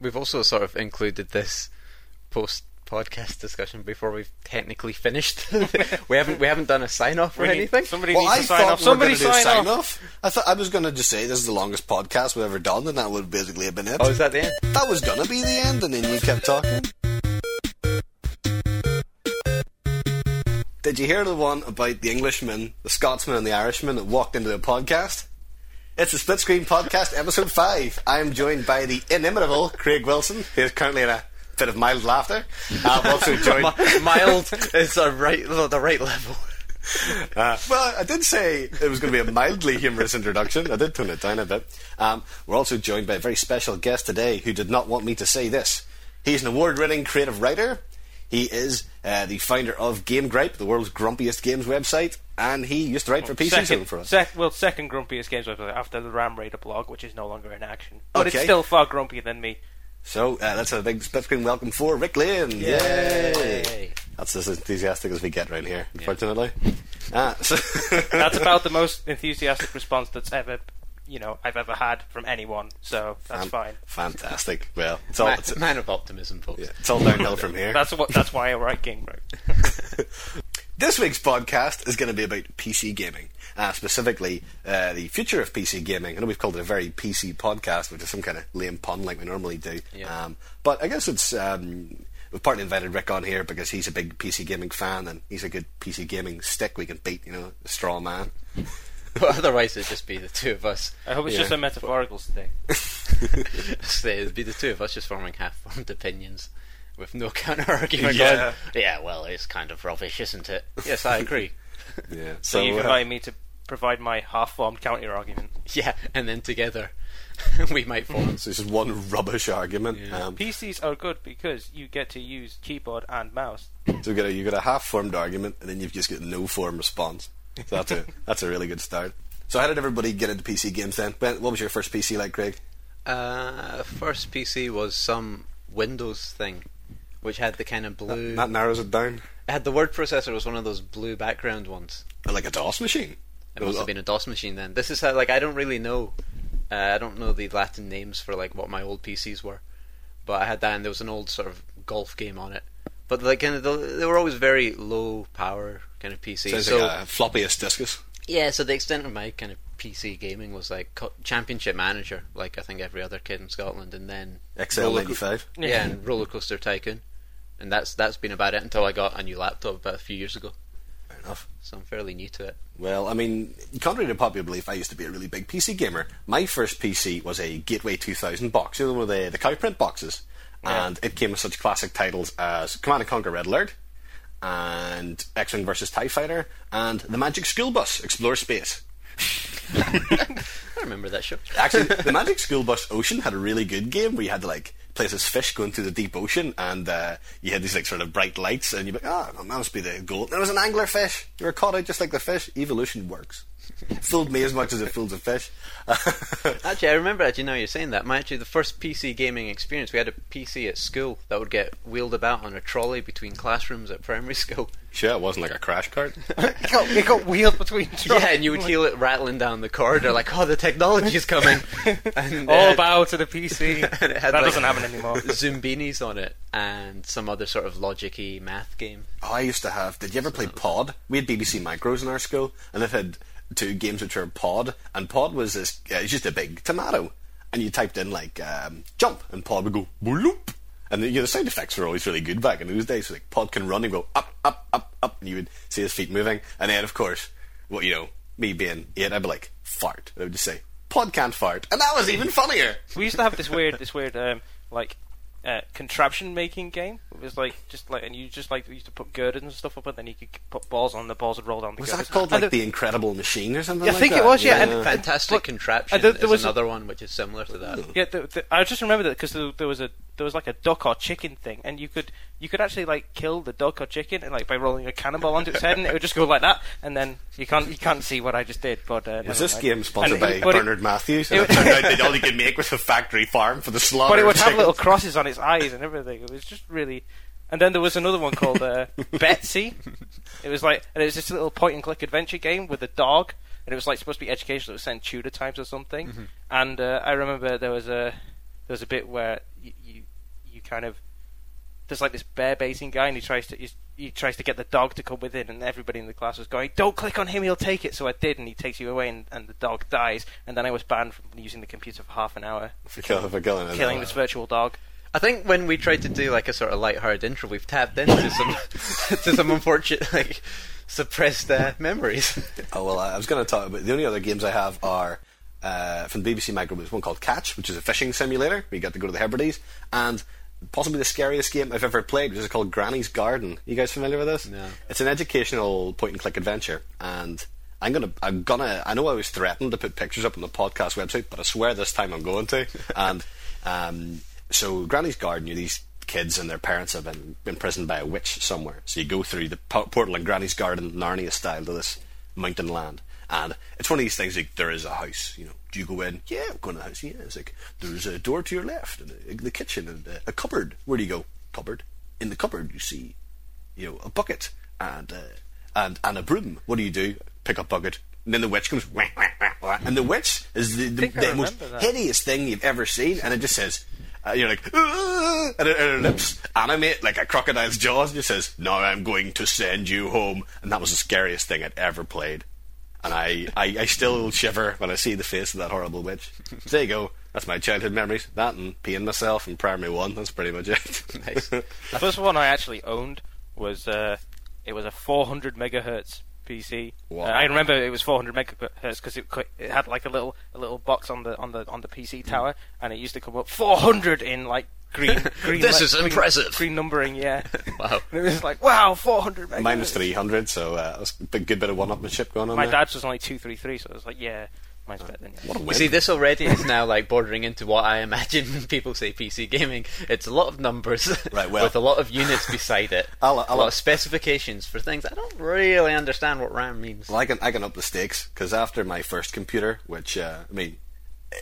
We've also sort of included this post podcast discussion before we've technically finished. we haven't we haven't done a sign off or We need- anything. Somebody Well, needs I to sign off. Somebody going to do a sign sign off. off. I thought I was going to just say this is the longest podcast we've ever done, and that would basically have been it. Oh, is that the end? That was going to be the end, and then you kept talking. Did you hear the one about the Englishman, the Scotsman, and the Irishman that walked into the podcast? It's a split screen podcast, episode 5. I am joined by the inimitable Craig Wilson, who is currently in a fit of mild laughter. I'm also joined. Mild is the right the right level. Uh, well, I did say it was going to be a mildly humorous introduction. I did tone it down a bit. Um, we're also joined by a very special guest today who did not want me to say this. He's an award winning creative writer. He is uh, the founder of Game Gripe, the world's grumpiest games website, and he used to write for PC Zone Second, for us. sec- well, second grumpiest games website after the Ram Raider blog, which is no longer in action, but Okay. it's still far grumpier than me. So uh, let's a big split screen welcome for Rick Lane. Yay. That's as enthusiastic as we get around here, unfortunately. Uh, so That's about the most enthusiastic response that's ever, you know, I've ever had from anyone. So that's Fan- fine. Fantastic. Well, it's all, Man, it's, man of optimism, folks. yeah, it's all downhill from here. That's what. That's why I write Game Break. This week's podcast is going to be about PC gaming, uh, specifically uh, the future of PC gaming. I know we've called it a very PC podcast, which is some kind of lame pun like we normally do. Yeah. Um, but I guess it's um, we've partly invited Rick on here because he's a big PC gaming fan and he's a good PC gaming stick we can beat. You know, a straw man. But otherwise, it'd just be the two of us. I hope it's Yeah. just a metaphorical thing. Say it'd be the two of us just forming half-formed opinions with no counter argument. Yeah. going, yeah, well, it's kind of rubbish, isn't it? Yes, I agree. Yeah. So, you've uh, invited me to provide my half-formed counter argument. yeah, and then together we might form. so this is one rubbish argument. Yeah. Um, PCs are good because you get to use keyboard and mouse. so you got a you got a half formed argument, and then you've just got no form response. So that's a that's a really good start. So how did everybody get into PC games then? What was your first PC like, Craig? Uh, first PC was some Windows thing, which had the kind of blue. That narrows it down. it had the word processor was one of those blue background ones. Like a DOS machine. It must have been a DOS machine then. This is how like I don't really know. Uh, I don't know the Latin names for like what my old PCs were, but I had that and there was an old sort of golf game on it. But like kind of the, they were always very low power kind of PCs. Sounds so like a floppiest discus. yeah, so the extent of my kind of PC gaming was like Championship Manager, like I think every other kid in Scotland, and then XL Roller ninety five. Co- yeah, and Roller Coaster Tycoon, and that's that's been about it until I got a new laptop about a few years ago. Fair enough. So I'm fairly new to it. Well, I mean, contrary to popular belief, I used to be a really big PC gamer. My first PC was a Gateway 2000 box, you know, the, the cowprint boxes. Yeah. And it came with such classic titles as Command and Conquer Red Alert, and X-Wing versus TIE Fighter, and The Magic School Bus, Explore Space. I remember that show. Actually, the Magic School Bus Ocean had a really good game where you had to like play as this fish going through the deep ocean, and uh, you had these like sort of bright lights, and you'd be like, "Ah, that must be the goal." And it was an angler fish. You were caught out just like the fish. Evolution works. Fooled me as much as it fools a fish. Actually, I remember actually now you're saying that. My actually the first PC gaming experience, we had a PC at school that would get wheeled about on a trolley between classrooms at primary school. sure, it wasn't like a crash cart. it, got, it got wheeled between Yeah, and you would hear it rattling down the corridor, like, "Oh, the technology's coming!" and All uh, bow to the PC. and it had, that like, doesn't happen anymore. Zoombinis on it, and some other sort of logic-y math game. Oh, I used to have. Did you ever play Pod? We had BBC Micros in our school, and it had two games which were Pod, and Pod was this. Uh, just a big tomato, and you typed in like um, jump, and Pod would go bloop, and the, you know, the sound effects were always really good back in those days. So like Pod can run and go up, up, up, up, and you would see his feet moving, and then of course, what you know, me being eight, I'd be like fart. I would just say Pod can't fart, and that was even funnier. We used to have this weird, this weird, um, like, uh, contraption making game. It was like just like, and you just like used to put girders and stuff up, and then you could put balls on. The balls would roll down the Was girders. that called like the- the Incredible Machine or something? Yeah, I like think it was, yeah, and- Fantastic but- Contraption and there- there is was a- another one which is similar to that. Yeah, the, the, I just remember that because there, there was a there was like a duck or chicken thing, and you could you could actually like kill the duck or chicken, and like by rolling a cannonball onto its head, and it would just go like that, and then you can't you can't see what I just did. But uh, Was this mind. game sponsored And by it- but it- Bernard Matthews? And it- it turned out that all you could make was a factory farm for the slaughter. but it would of have little crosses on its eyes and everything. It was just really. And then there was another one called uh, Betsy. It was like, and it was this little point and click adventure game with a dog, and it was like supposed to be educational. It was sent in Tudor times or something. And uh, I remember there was a there was a bit where you, you kind of there's like this bear baiting guy, and he tries to he, he tries to get the dog to come with it, and everybody in the class was going, "Don't click on him, he'll take it." So I did, and he takes you away, and, and the dog dies, and then I was banned from using the computer for half an hour, For, kill, for killing killing this virtual dog. I think when we tried to do like a sort of light-hearted intro, we've tapped into some to some unfortunate like suppressed uh, memories. Oh well, I was going to talk about the only other games I have are uh, from the BBC Micro. There's one called Catch, which is a fishing simulator. where You get to go to the Hebrides, and possibly the scariest game I've ever played, which is called Granny's Garden. You guys familiar with this? No. It's an educational point-and-click adventure, and I'm gonna, I'm gonna. I know I was threatened to put pictures up on the podcast website, but I swear this time I'm going to. and um, so, Granny's Garden, you these kids and their parents have been imprisoned by a witch somewhere. So you go through the portal in Granny's Garden, Narnia style, to this mountain land. And it's one of these things like there is a house, you know. Do you go in? Yeah, I'm going to the house. Yeah, it's like there's a door to your left and a, the kitchen and a, a cupboard. Where do you go? Cupboard. In the cupboard, you see, you know, a bucket and uh, and and a broom. What do you do? Pick up bucket. And then the witch comes, wah, wah, wah, and the witch is the, the, the most that. hideous thing you've ever seen, and it just says, uh, you're like, "Ah," and, her- lips animate like a crocodile's jaws, and it says, "Now I'm going to send you home," and that was the scariest thing I'd ever played, and I, I, I still shiver when I see the face of that horrible witch. So there you go. That's my childhood memories. That and peeing myself in primary one. That's pretty much it. Nice. The first one I actually owned was uh, it was a 400 megahertz PC. Wow. Uh, I remember it was 400 megahertz because it, it had like a little a little box on the on the on the Hmm. PC tower, and it used to come up 400 in like green green. This is green- impressive. Green numbering, yeah. Wow. And it was like wow, 400 megahertz. Minus 300, so uh, that's a good bit of one-upmanship going on My there. dad's was only 233, so I was like, yeah, mine's better than yours. What a You see, this already is now like bordering into what I imagine when people say PC gaming. It's a lot of numbers, Right, well- with a lot of units beside it, I'll- a I'll- lot of specifications for things I don't really understand what RAM means. Well, I can I can up the stakes because after my first computer, which uh, I mean,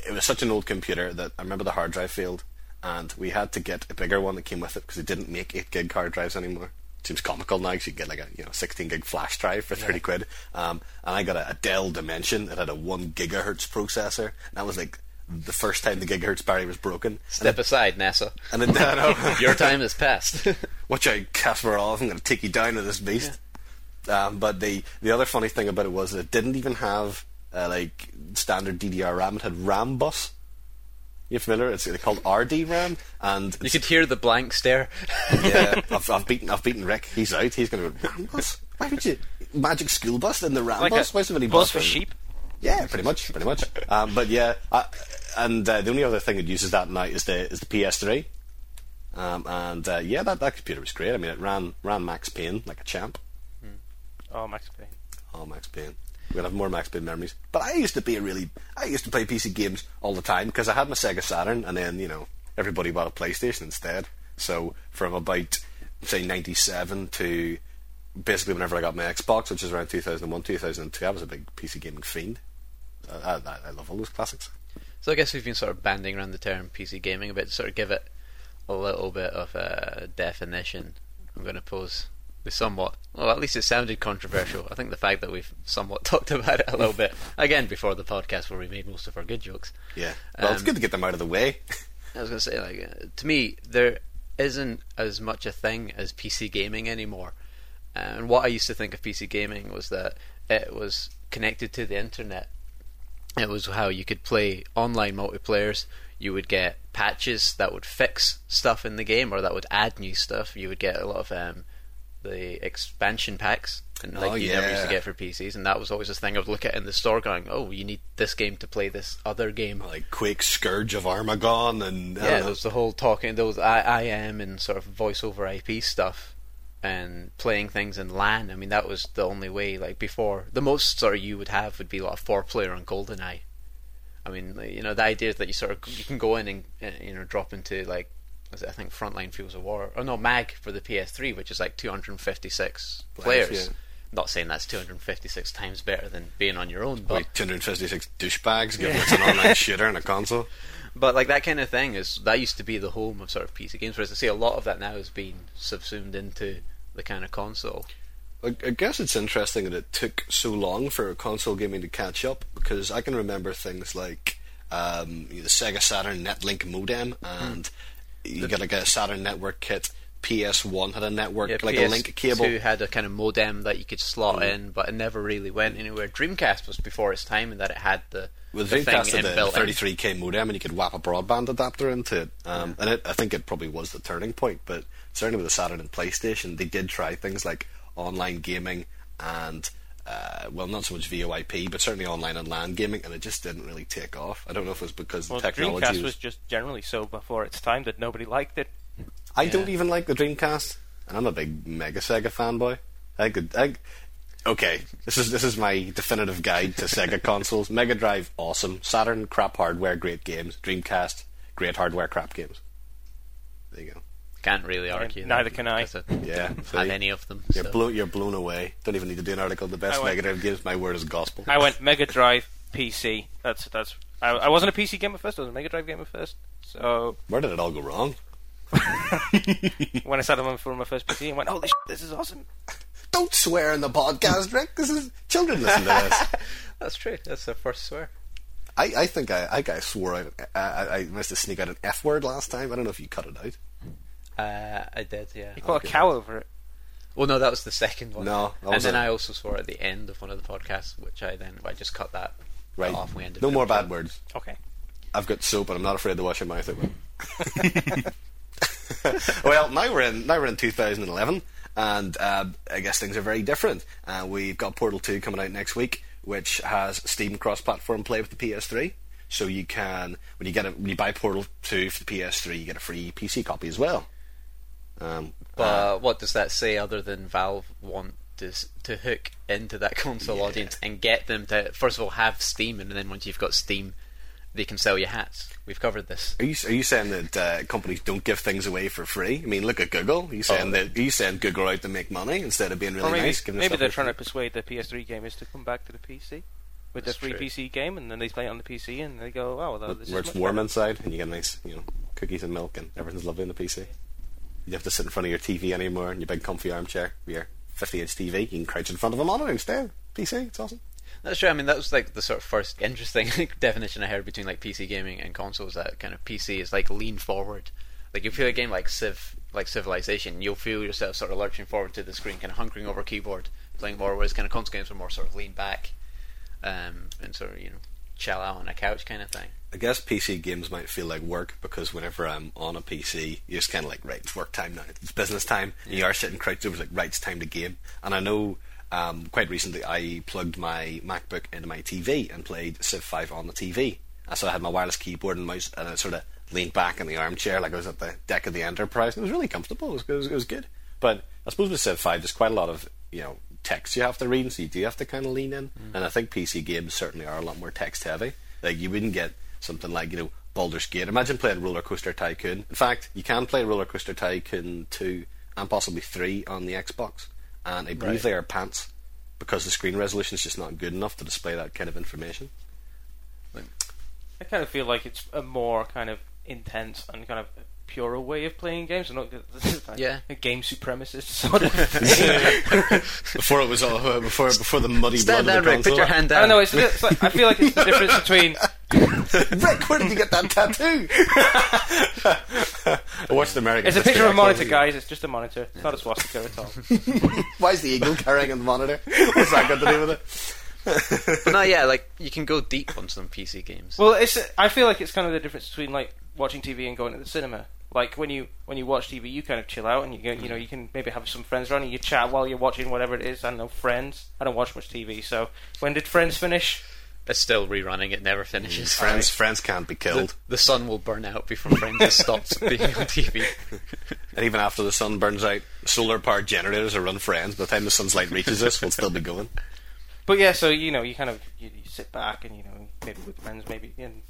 it was such an old computer that I remember the hard drive failed, and we had to get a bigger one that came with it because it didn't make eight gig hard drives anymore. Seems comical now 'cause you get like a you know sixteen gig flash drive for thirty quid. Um, and I got a, a Dell Dimension. that had a one gigahertz processor. And that was like the first time the gigahertz barrier was broken. Step aside, NASA. And then know. Your time has passed. Watch out, Kasparov! I'm going to take you down with this beast. Um, but the the other funny thing about it was that it didn't even have uh, like standard DDR RAM. It had Rambus. You familiar? It's called RD RAM, and you could hear the blank stare. yeah, I've, I've beaten I've beaten Rick. He's out. He's going to go Rambus. Why would you magic school bus in the RAM Like bus? a Why so many bus bus for in- sheep. Yeah, pretty much, pretty much. Um, but yeah, I, and uh, the only other thing that uses that now is the is the PS3. Um, and uh, yeah, that, that computer was great. I mean, it ran ran Max Payne like a champ. Oh, Max Payne. Oh, Max Payne. Gonna have more Max Payne memories. But I used to be a really, I used to play PC games all the time because I had my Sega Saturn, and then you know everybody bought a PlayStation instead. So from about say '97 to basically whenever I got my Xbox, which is around 2001, 2002, I was a big PC gaming fiend. I, I, I love all those classics. So I guess we've been sort of banding around the term PC gaming a bit to sort of give it a little bit of a definition. I'm going to pose the somewhat, well, at least it sounded controversial. I think the fact that we've somewhat talked about it a little bit again before the podcast where we made most of our good jokes. Yeah. Well, it's Um, good to get them out of the way. I was going to say, like, uh, to me, there isn't as much a thing as PC gaming anymore. And what I used to think of PC gaming was that it was connected to the internet. It was how you could play online multiplayers. You would get patches that would fix stuff in the game, or that would add new stuff. You would get a lot of um, the expansion packs, and like Oh, you never used to get for PCs. And that was always this thing I would look at in the store, going, "Oh, you need this game to play this other game." like Quake Scourge of Armagon and yeah, there was the whole talking, there was I, IM and sort of voice over IP stuff, and playing things in LAN. I mean, that was the only way. Like before, the most sort of you would have would be like a four player on GoldenEye. I mean, you know, the idea is that you sort of you can go in and uh, you know drop into like was it, I think Frontline Fuel of War or no Mag for the PS3, which is like 256 players. yeah. Not saying that's 256 times better than being on your own, but Like 256 douchebags giving us an online shooter and a console. But like that kind of thing is that used to be the home of sort of PC games. Whereas I see a lot of that now is being subsumed into the kind of console. I, I guess it's interesting that it took so long for console gaming to catch up because I can remember things like um, the Sega Saturn Netlink modem and you get like a Saturn network kit. PS1 had a network, Yeah, like PS2 a link cable. Two had a kind of modem that you could slot in, but it never really went anywhere. Dreamcast was before its time in that it had the, With the Dreamcast had the inbuilt 33k modem, and you could whap a broadband adapter into it. Um, And it, I think it probably was the turning point. But certainly with the Saturn and PlayStation, they did try things like online gaming and uh, well, not so much VoIP, but certainly online and LAN gaming, and it just didn't really take off. I don't know if it was because Well, the technology Dreamcast was. was just generally so before its time that nobody liked it. I don't even like the Dreamcast, and I'm a big Mega Sega fanboy. I could, I, okay, this is this is my definitive guide to Sega consoles. Mega Drive, awesome. Saturn, crap hardware, great games. Dreamcast, great hardware, crap games. There you go. Can't really argue. neither can I. because Yeah, I've see? had any of them. You're so. blown. You're blown away. Don't even need to do an article. The best I went- Mega Drive games. My word is gospel. I went Mega Drive, PC. That's that's. I, I wasn't a PC gamer first. I was a Mega Drive gamer first. So Where did it all go wrong? when I sat on for my first PC, I went, "Holy shit, this is awesome!" Don't swear in the podcast, Rick. This is children listen to this. That's true. That's the first swear. I, I think I, I think I swore out. I, I, I must have sneaked out an F word last time. I don't know if you cut it out. Uh, I did, yeah. You put a cow over it. Well, no, that was the second one. No, that and then I also swore at the end of one of the podcasts, which I then I just cut that Right. off. We ended No more bad words. Okay. I've got soap and I'm not afraid to wash my mouth with. well, now we're in now we're in 2011, and uh, I guess things are very different. Uh, we've got Portal 2 coming out next week, which has Steam cross-platform play with the PS3. So you can when you get a, when you buy Portal 2 for the PS3, you get a free PC copy as well. Um, But uh, what does that say other than Valve want to to hook into that console Yeah. audience and get them to first of all have Steam, and then once you've got Steam, they can sell you hats. We've covered this. Are you are you saying that uh, companies don't give things away for free? I mean, look at Google. Are you saying Oh. that you send Google out to make money instead of being really maybe nice? maybe they're for trying to persuade the PS3 gamers to come back to the PC with That's the free true. PC game, and then they play it on the PC, and they go, "Oh, well, this where is it's much warm better." inside and you get nice, you know, cookies and milk and everything's lovely on the PC. You have to sit in front of your TV anymore in your big comfy armchair with your 50 inch TV. You can crouch in front of a monitor instead. PC, it's awesome. That's true. I mean, that was like the sort of first interesting definition I heard between like PC gaming and consoles. That kind of PC is like lean forward. Like you play a game like Civ, like Civilization, you'll feel yourself sort of lurching forward to the screen, kind of hunkering over keyboard, playing more. Whereas kind of console games are more sort of lean back, um, and sort of you know chill out on a couch kind of thing. I guess PC games might feel like work because whenever I'm on a PC, you're just kind of like, right, it's work time now. It's business time. And you are sitting crouched over, like, right, it's time to game. And I know um, quite recently I plugged my MacBook into my TV and played Civ 5 on the TV. And so I had my wireless keyboard and mouse and I sort of leaned back in the armchair like I was at the deck of the Enterprise. And it was really comfortable. It was, it was, it was good. But I suppose with Civ 5, there's quite a lot of, you know, text you have to read, and so you do have to kind of lean in. And I think PC games certainly are a lot more text heavy. Like you wouldn't get something like you know Baldur's Gate. Imagine playing Roller Coaster Tycoon. In fact, you can play Roller Coaster Tycoon two and possibly three on the Xbox, and I believe Right. they are pants because the screen resolution is just not good enough to display that kind of information. I kind of feel like it's a more kind of intense and kind of purer way of playing games. Not this is like Yeah. a game supremacist sort of thing. before it was all uh, before before the muddy Stand blood down, of the Rick. Put your console. hand I down. don't know. It's, it's like, I feel like it's the difference between Rick, where did you get that tattoo? I watched the American. it's a picture of a monitor, guys. It's just a monitor. It's not a swastika at all. Why is the eagle carrying a monitor? What's that got to do with it? But no, yeah, like you can go deep on some PC games. Well, it's. I feel like it's kind of the difference between like watching TV and going to the cinema. Like when you when you watch TV, you kind of chill out and you go, you know you can maybe have some friends around and you chat while you're watching whatever it is. I don't know Friends. I don't watch much TV, so when did Friends finish? It's still rerunning; it never finishes. Mm, friends, friends can't be The, killed. the sun will burn out before Friends has stopped being on TV. And even after the sun burns out, solar powered generators will run friends. By the time the sun's light reaches us, we'll still be going. But yeah, so you know you kind of you, you sit back and you know maybe with friends, maybe and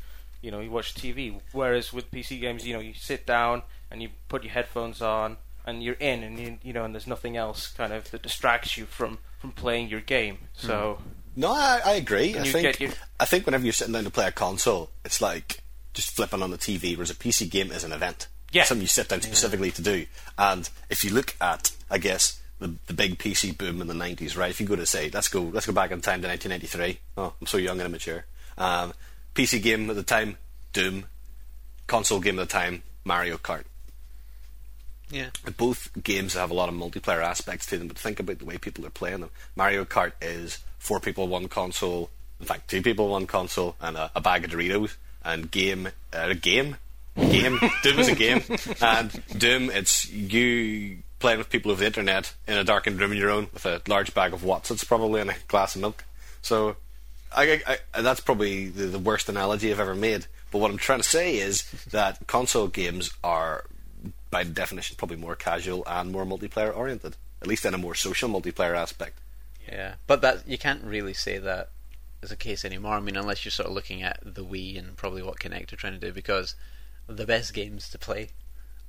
you know you watch TV. Whereas with PC games, you know you sit down and you put your headphones on and you're in and you, you know and there's nothing else kind of that distracts you from from playing your game. So. No, I, I agree. I think your- I think whenever you're sitting down to play a console, it's like just flipping on the TV, whereas a PC game is an event. Yeah. Something you sit down specifically to do. And if you look at, I guess, the, the big PC boom in the 90s, right? If you go to say, let's go, let's go back in time to 1993. Oh, I'm so young and immature. Um, PC game at the time, Doom. Console game at the time, Mario Kart. Yeah. Both games have a lot of multiplayer aspects to them, but think about the way people are playing them. Mario Kart is four people, one console. In fact, two people, one console, and a, a bag of Doritos. And game, uh, game, game. Doom is a game, and Doom it's you playing with people over the internet in a darkened room on your own with a large bag of Watsons probably and a glass of milk. So, I, I, that's probably the, the worst analogy I've ever made. But what I'm trying to say is that console games are, by definition, probably more casual and more multiplayer oriented, at least in a more social multiplayer aspect. Yeah, but that you can't really say that is the case anymore. I mean, unless you're sort of looking at the Wii and probably what Kinect are trying to do, because the best games to play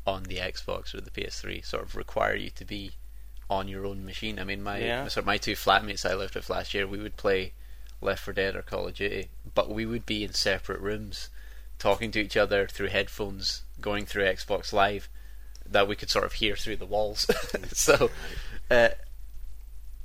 on the Xbox or the PS3 sort of require you to be on your own machine. I mean, my Yeah. sort of my two flatmates I lived with last year, we would play Left 4 Dead or Call of Duty, but we would be in separate rooms, talking to each other through headphones, going through Xbox Live, that we could sort of hear through the walls. so, uh,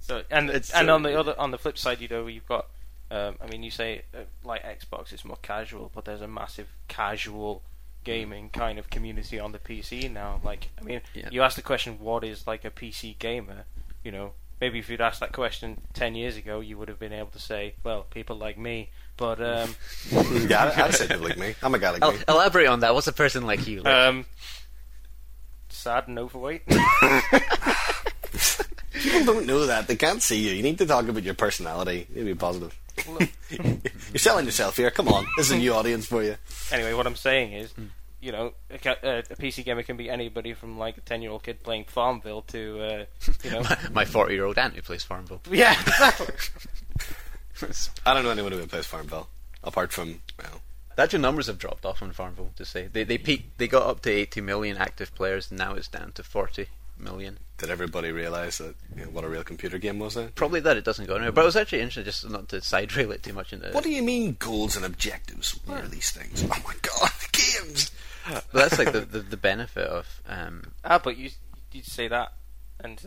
So and It's and so- on the other on the flip side, you know, you've got. Um, I mean, you say uh, like Xbox, it's more casual, but there's a massive casual gaming kind of community on the PC now. Like, I mean, Yeah. you ask the question, what is like a PC gamer? You know, maybe if you'd asked that question ten years ago, you would have been able to say, well, people like me. But um, yeah, I'd, I'd say people like me. I'm a guy like el- me. elaborate on that. What's a person like you? Like? um, sad and overweight. People don't know that. They can't see you. You need to talk about your personality. You need to be positive. You're selling yourself here. Come on. This is a new audience for you. anyway, what I'm saying is, you know, a, ca- a PC gamer can be anybody from like a ten-year-old kid playing Farmville to, uh, you know, my 40 year old aunt who plays Farmville. yeah, exactly. I don't know anyone who plays Farmville. Apart from, well, That your numbers have dropped off on Farmville. To say they they peaked, they got up to 80 million active players, and now it's down to 40 million. did everybody realise that you know, what a real computer game was then? Probably that it doesn't go anywhere. But it was actually interesting, just not to side rail it too much into. What do you mean goals and objectives? What are these things? Oh my god, games! But that's like the, the, the benefit of um, ah, but you you say that, and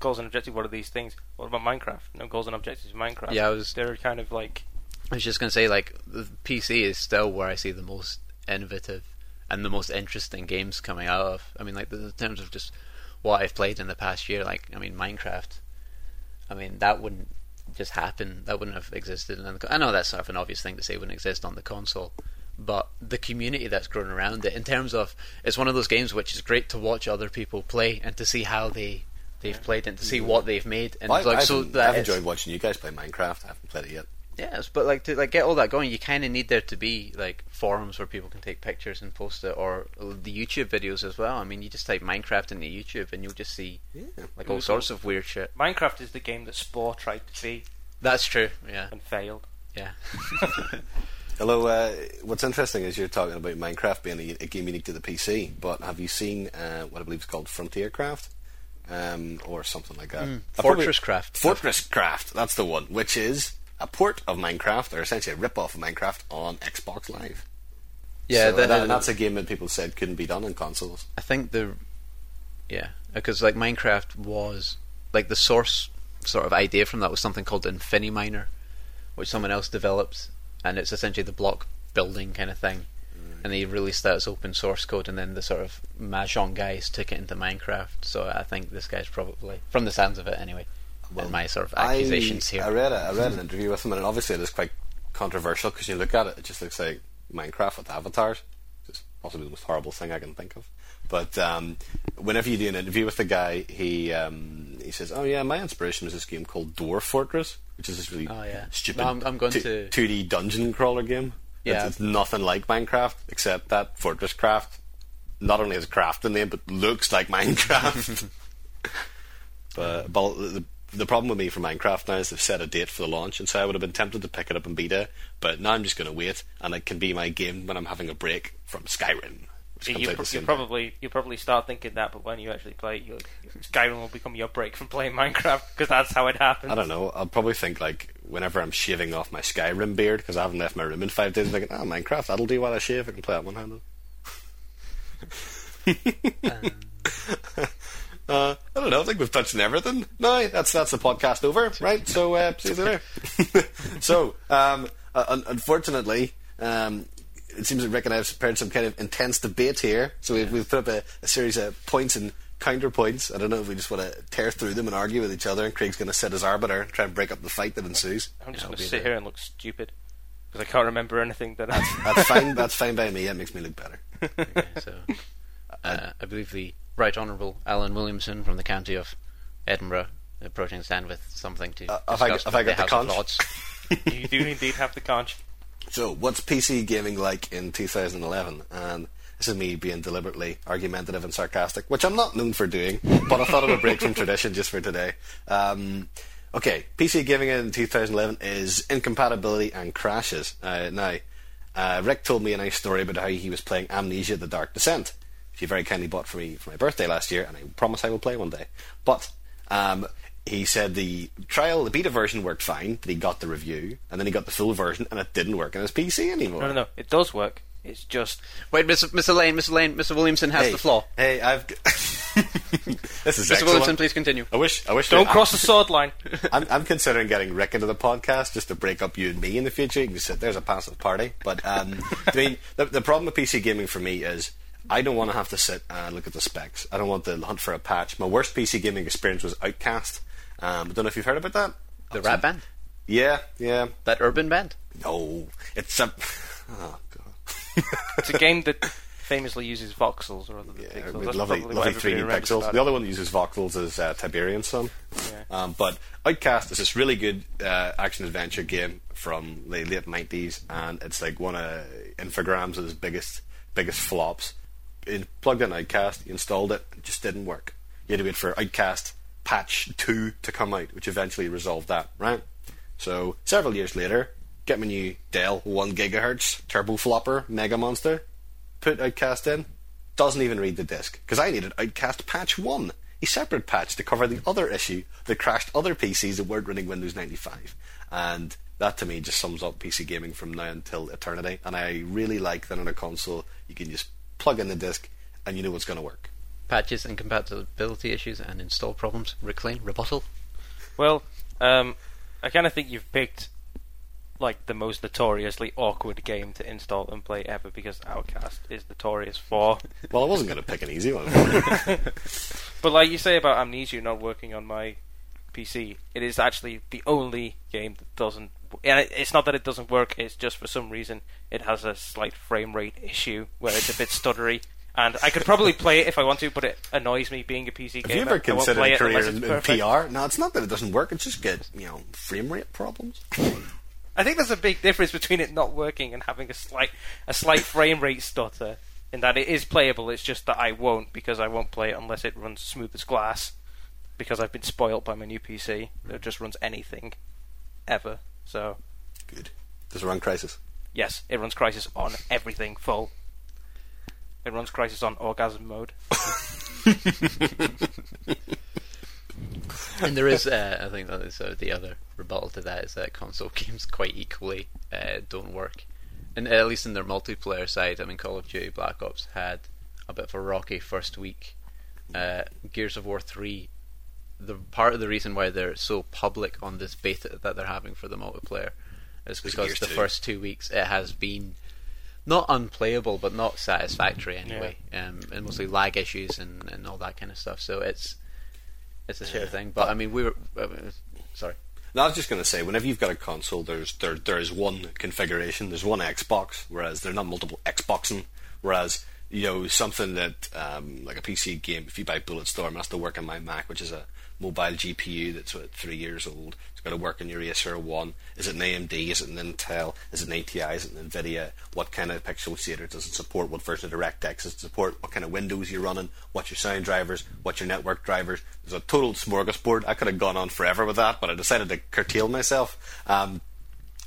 goals and objectives. What are these things? What about Minecraft? No goals and objectives in Minecraft. Yeah, I was- They're kind of like I was just going to say, like, the PC is still where I see the most innovative and the most interesting games coming out of. I mean, like, the- in terms of just what I've played in the past year, like, I mean, Minecraft, I mean, that wouldn't just happen. That wouldn't have existed. In the, I know that's sort of an obvious thing to say wouldn't exist on the console, but the community that's grown around it, in terms of, it's one of those games which is great to watch other people play and to see how they. They've played and to see mm-hmm. what they've made, and I, like I've, so that I've enjoyed watching you guys play Minecraft. I haven't played it yet. Yes, but like to like get all that going, you kind of need there to be like forums where people can take pictures and post it, or the YouTube videos as well. I mean, you just type Minecraft into YouTube and you'll just see Yeah. like all sorts of weird shit. Minecraft is the game that Spore tried to be That's true. Yeah, and failed. yeah. Although, uh, what's interesting is you're talking about Minecraft being a, a game unique to the PC, but have you seen uh, what I believe is called Frontiercraft? Um, or something like that. Mm, Fortress Craft. Fortress Craft, that's the one, which is a port of Minecraft, or essentially a rip-off of Minecraft on Xbox Live. Yeah, So the- that, that's a game that people said couldn't be done on consoles. I think the yeah because like Minecraft was like the source sort of idea from that was something called Infiniminer, which someone else developed, and it's essentially the block building kind of thing. And they released that as open source code, and then the sort of Mojang guys took it into Minecraft. So I think this guy's probably, from the sounds of it anyway, Well, in my sort of accusations I, here. I read a, I read an interview with him, and obviously it is quite controversial because you look at it, it just looks like Minecraft with avatars. It's possibly the most horrible thing I can think of. But um, whenever you do an interview with the guy, he um, he says, "Oh yeah, my inspiration was this game called Dwarf Fortress, which is this really Oh, yeah. stupid No, I'm- I'm going to- 2D dungeon crawler game. Yeah. It's, it's nothing like Minecraft except that Fortress Craft not only has a craft in name, but looks like Minecraft. but, but the, the problem with me for Minecraft now is they've set a date for the launch, and so I would have been tempted to pick it up and in beta, but now I'm just going to wait, and it can be my game when I'm having a break from Skyrim. Which comes You, out pro- you same probably you probably start thinking that, but when you actually play, it, you'll, Skyrim will become your break from playing Minecraft because that's how it happens. I don't know. I'll probably think like whenever I'm shaving off my Skyrim beard because I haven't left my room in five days. I'm thinking, oh, Minecraft, that'll do while I shave. I can play that one handed. uh, I don't know. I think we've touched on everything. No, that's that's the podcast over, right? So uh, see you later. so, um, uh, un- unfortunately, um, it seems that Rick and I have prepared some kind of intense debate here. So we've, we've put up a, a series of points and counterpoints. I don't know if we just want to tear through them and argue with each other, and Craig's going to sit as arbiter and try and break up the fight that ensues. I'm just going to sit there. here and look stupid because I can't remember anything that. I... That's fine. That's fine by me. It makes me look better. so, uh, I believe the Right Honourable Alan Williamson from the county of Edinburgh approaching the stand with something to Uh, have I, have I got the House of conch? You do indeed have the conch. So, what's PC gaming like in 2011? And this is me being deliberately argumentative and sarcastic, which I'm not known for doing, but I thought I would break from tradition just for today. Um, okay, PC gaming in 2011 is incompatibility and crashes. Uh, now, uh, Rick told me a nice story about how he was playing Amnesia: The Dark Descent, which he very kindly bought for me for my birthday last year, and I promise I will play one day. But um, he said the trial, the beta version worked fine, but he got the review, and then he got the full version, and it didn't work on his PC anymore. No, no, no. It does work. It's just Wait, Mr. Mr. Lane, Mr. Lane, Mr. Williamson has Hey, the flaw. Hey, I've. this is Mr. excellent. Williamson, please continue. I wish. I wish. don't I- cross the sword line. I'm, I'm considering getting Rick into the podcast just to break up you and me in the future. You can sit there as a passive party. But um, I mean, the, the problem with PC gaming for me is I don't want to have to sit and look at the specs. I don't want to hunt for a patch. My worst PC gaming experience was Outcast. Um, I don't know if you've heard about that. The rap band, Yeah, yeah. that urban band. No, it's a. Oh god. It's a game that famously uses voxels rather than Yeah, pixels. That's lovely, lovely 3D pixels. The it. other one that uses voxels is uh, Tiberian Sun. Yeah. Um, but Outcast is this really good uh, action adventure game from the late nineties, and it's like one of Infogrames' biggest biggest flops. You plugged in Outcast, you installed it, it just didn't work. You had to wait for Outcast patch two to come out, which eventually resolved that. Right. So several years later, get my new Dell one gigahertz turbo flopper mega monster put Outcast in, doesn't even read the disk because I needed Outcast Patch 1, a separate patch to cover the other issue that crashed other PCs that weren't running Windows 95. And that to me just sums up PC gaming from now until eternity. And I really like that on a console you can just plug in the disk and you know it's going to work. Patches and compatibility issues and install problems. Reclaim, rebuttal. Well, um, I kind of think you've picked like the most notoriously awkward game to install and play ever because Outcast is notorious for. Well, I wasn't going to pick an easy one. But like you say about Amnesia not working on my PC, it is actually the only game that doesn't. And it's not that it doesn't work; it's just for some reason it has a slight frame rate issue where it's a bit stuttery. And I could probably play it if I want to, but it annoys me being a PC gamer. Have you ever considered play a it career in, in. PR? No, it's not that it doesn't work. It's just get you know frame rate problems. I think there's a big difference between it not working and having a slight a slight frame rate stutter. In that it is playable, it's just that I won't because I won't play it unless it runs smooth as glass. Because I've been spoilt by my new PC that just runs anything, ever. So Good. Does it run Crysis? yes, it runs Crysis on everything full. It runs Crysis on orgasm mode. and there is, uh, I think that is uh, the other rebuttal to that is that console games quite equally uh, don't work, and at least in their multiplayer side. I mean, Call of Duty Black Ops had a bit of a rocky first week. Uh, Gears of War three, the part of the reason why they're so public on this beta that they're having for the multiplayer is because Gears the 2. first two weeks it has been not unplayable but not satisfactory anyway, um, and mostly lag issues and, and all that kind of stuff. So it's it's a shared thing. But I mean, we were I mean, sorry. No, I was just going to say, whenever you've got a console, there's there there is one configuration. There's one Xbox, whereas there's not multiple Xboxing. Whereas you know something that um, like a PC game, if you buy Bulletstorm, it has to work on my Mac, which is a mobile GPU that's what, three years old. It's got to work on your Acer One. Is it an AMD? Is it an Intel? Is it an ATI? Is it an Nvidia? What kind of pixel shader does it support? What version of DirectX does it support? What kind of Windows you're running? What's your sound drivers? What's your network drivers? There's a total smorgasbord. I could have gone on forever with that, but I decided to curtail myself. Um,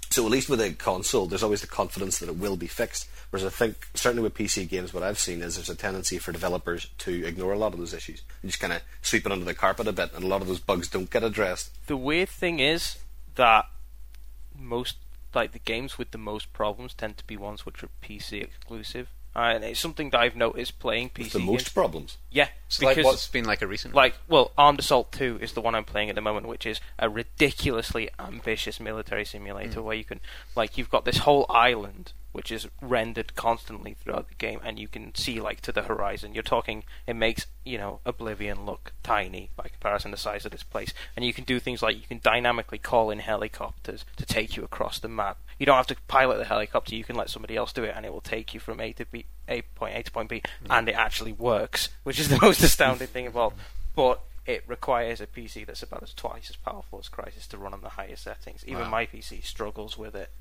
so at least with a console, there's always the confidence that it will be fixed. Whereas I think certainly with PC games, what I've seen is there's a tendency for developers to ignore a lot of those issues and just kind of sweep it under the carpet a bit, and a lot of those bugs don't get addressed. The weird thing is that most like the games with the most problems tend to be ones which are PC exclusive, and it's something that I've noticed playing PC the games. most problems. Yeah, So like, what's been like a recent? Like, well, Armed Assault 2 is the one I'm playing at the moment, which is a ridiculously ambitious military simulator mm. where you can, like, you've got this whole island which is rendered constantly throughout the game, and you can see, like, to the horizon. You're talking, it makes, you know, Oblivion look tiny by comparison to the size of this place. And you can do things like you can dynamically call in helicopters to take you across the map. You don't have to pilot the helicopter, you can let somebody else do it, and it will take you from A to B, A point A to point B, mm-hmm. and it actually works, which is the most astounding thing of all. But it requires a PC that's about as twice as powerful as Crysis to run on the highest settings. Even Wow. my PC struggles with it.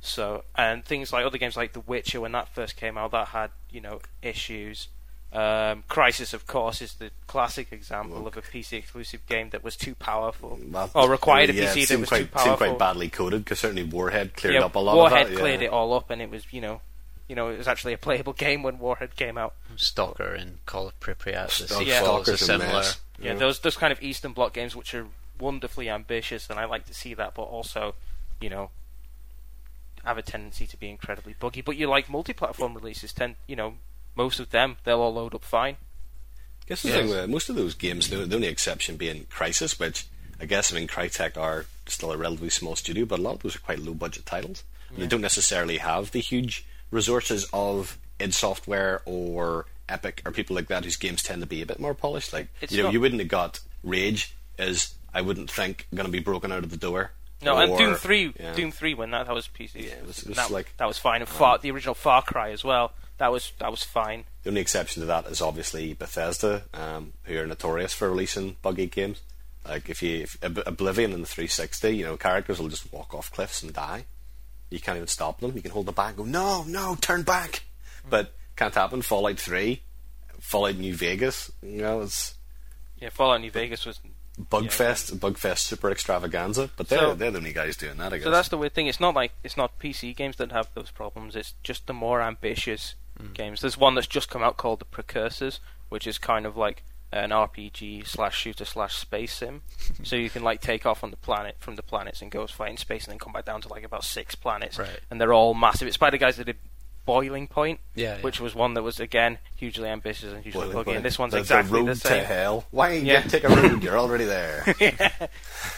So, and things like other games like The Witcher, when that first came out, that had you know issues. Um, Crysis, of course, is the classic example of a PC exclusive game that was too powerful, Well, or required a yeah, PC it that was quite, too powerful. Seemed quite badly coded because certainly Warhead cleared yeah, up a lot Warhead of that. cleared yeah. it all up, and it was you know, you know, it was actually a playable game when Warhead came out. Stalker and Call of Pripyat. The Stalker- Yeah. sequel is a Stalker's a similar. mess. Yeah, those those kind of Eastern Bloc games which are wonderfully ambitious, and I like to see that, but also, you know, have a tendency to be incredibly buggy. But you like multi-platform releases tend, you know, most of them they'll all load up fine. I guess the Yes. thing with most of those games, the, only exception being Crysis, which I guess I mean Crytek are still a relatively small studio, but a lot of those are quite low budget titles. And They don't necessarily have the huge resources of id Software or Epic or people like that whose games tend to be a bit more polished. Like It's you know, not- you wouldn't have got Rage as I wouldn't think going to be broken out of the door. No, and Doom Three, yeah. Doom Three, when that that was PC, Yeah, it was- it was that, like- that was fine. And Far, the original Far Cry as well, that was that was fine. The only exception to that is obviously Bethesda, um, who are notorious for releasing buggy games. Like if you if Oblivion in the 360, you know characters will just walk off cliffs and die. You can't even stop them. You can hold them back, and go no, no, turn back. But can't happen. Fallout 3, Fallout New Vegas, you know, it's Yeah, Fallout New Vegas was. Bugfest, Bugfest super extravaganza. But they're So- they're the only guys doing that. I guess. So that's the weird thing. It's not like it's not PC games that have those problems. It's just the more ambitious mm. games. There's one that's just come out called The Precursors, which is kind of like an RPG slash shooter slash space sim. so you can like take off on the planet from the planets and go fight in space, and then come back down to like about six planets, Right. and they're all massive. It's by the guys that did Boiling Point, Yeah, yeah. which was one that was again hugely ambitious and hugely Boiling buggy. Point. And this one's exactly the same. to hell. Why you Yeah. take a road? You're already there.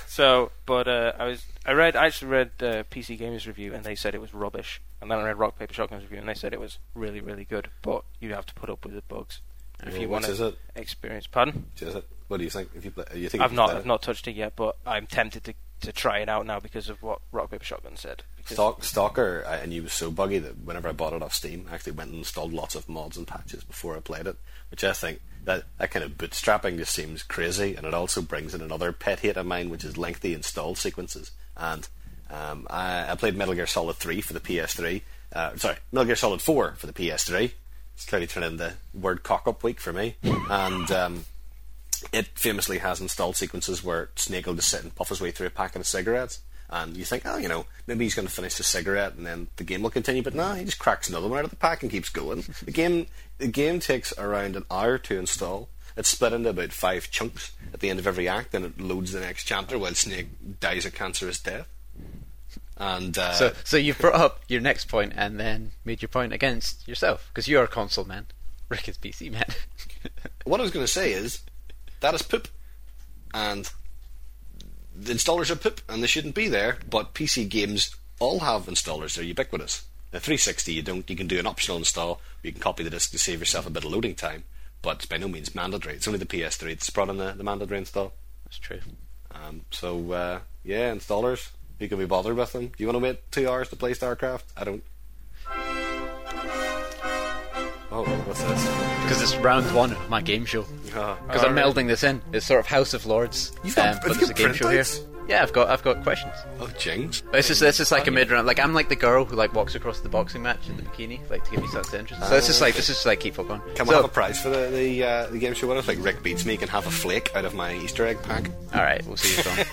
So, but uh, I was I read I actually read uh, PC Gamer's review and they said it was rubbish, and then I read Rock Paper Shotgun's review and they said it was really really good, but you have to put up with the bugs if Well, you want to experience. Pardon? Is it? What do you think? If you play, you think I've not I've not touched it yet, but I'm tempted to to try it out now because of what Rock Paper Shotgun said. Stalk, Stalker, I, knew was so buggy that whenever I bought it off Steam, I actually went and installed lots of mods and patches before I played it, which I think that, that kind of bootstrapping just seems crazy, and it also brings in another pet hate of mine, which is lengthy install sequences. And um, I, I played Metal Gear Solid 3 for the PS3, uh, sorry, Metal Gear Solid 4 for the PS3. It's clearly turned into word cock up week for me, and um, it famously has installed sequences where Snake will just sit and puff his way through a packet of cigarettes. And you think, oh, you know, maybe he's going to finish the cigarette and then the game will continue. But no, he just cracks another one out of the pack and keeps going. the game, the game takes around an hour to install. It's split into about five chunks at the end of every act, and it loads the next chapter while Snake dies a cancerous death. And uh, So, so you've brought up your next point and then made your point against yourself because you're a console man. Rick is PC man. what I was going to say is that is poop, and the installers are poop, and they shouldn't be there. But PC games all have installers; they're ubiquitous. The 360, you don't. You can do an optional install. You can copy the disk to save yourself a bit of loading time, but it's by no means mandatory. It's only the PS3 that's brought in the, the mandatory install. That's true. Um, so uh, yeah, installers. You can be bothered with them. Do you want to wait two hours to play StarCraft? I don't. Oh, what's this? Because it's round one of my game show. Oh. Because I'm melding this in. It's sort of House of Lords. You've got- um, but there's a game show here. Yeah, I've got I've got questions. Oh, jings. This is this is like a mid round. Like I'm like the girl who like walks across the boxing match in the bikini, like to give me of interest. So this is like this is like keep up on. Can we so, have a prize for the the, uh, the game show winner? Like Rick beats me, and can have a flake out of my Easter egg pack. All right, we'll see you on. all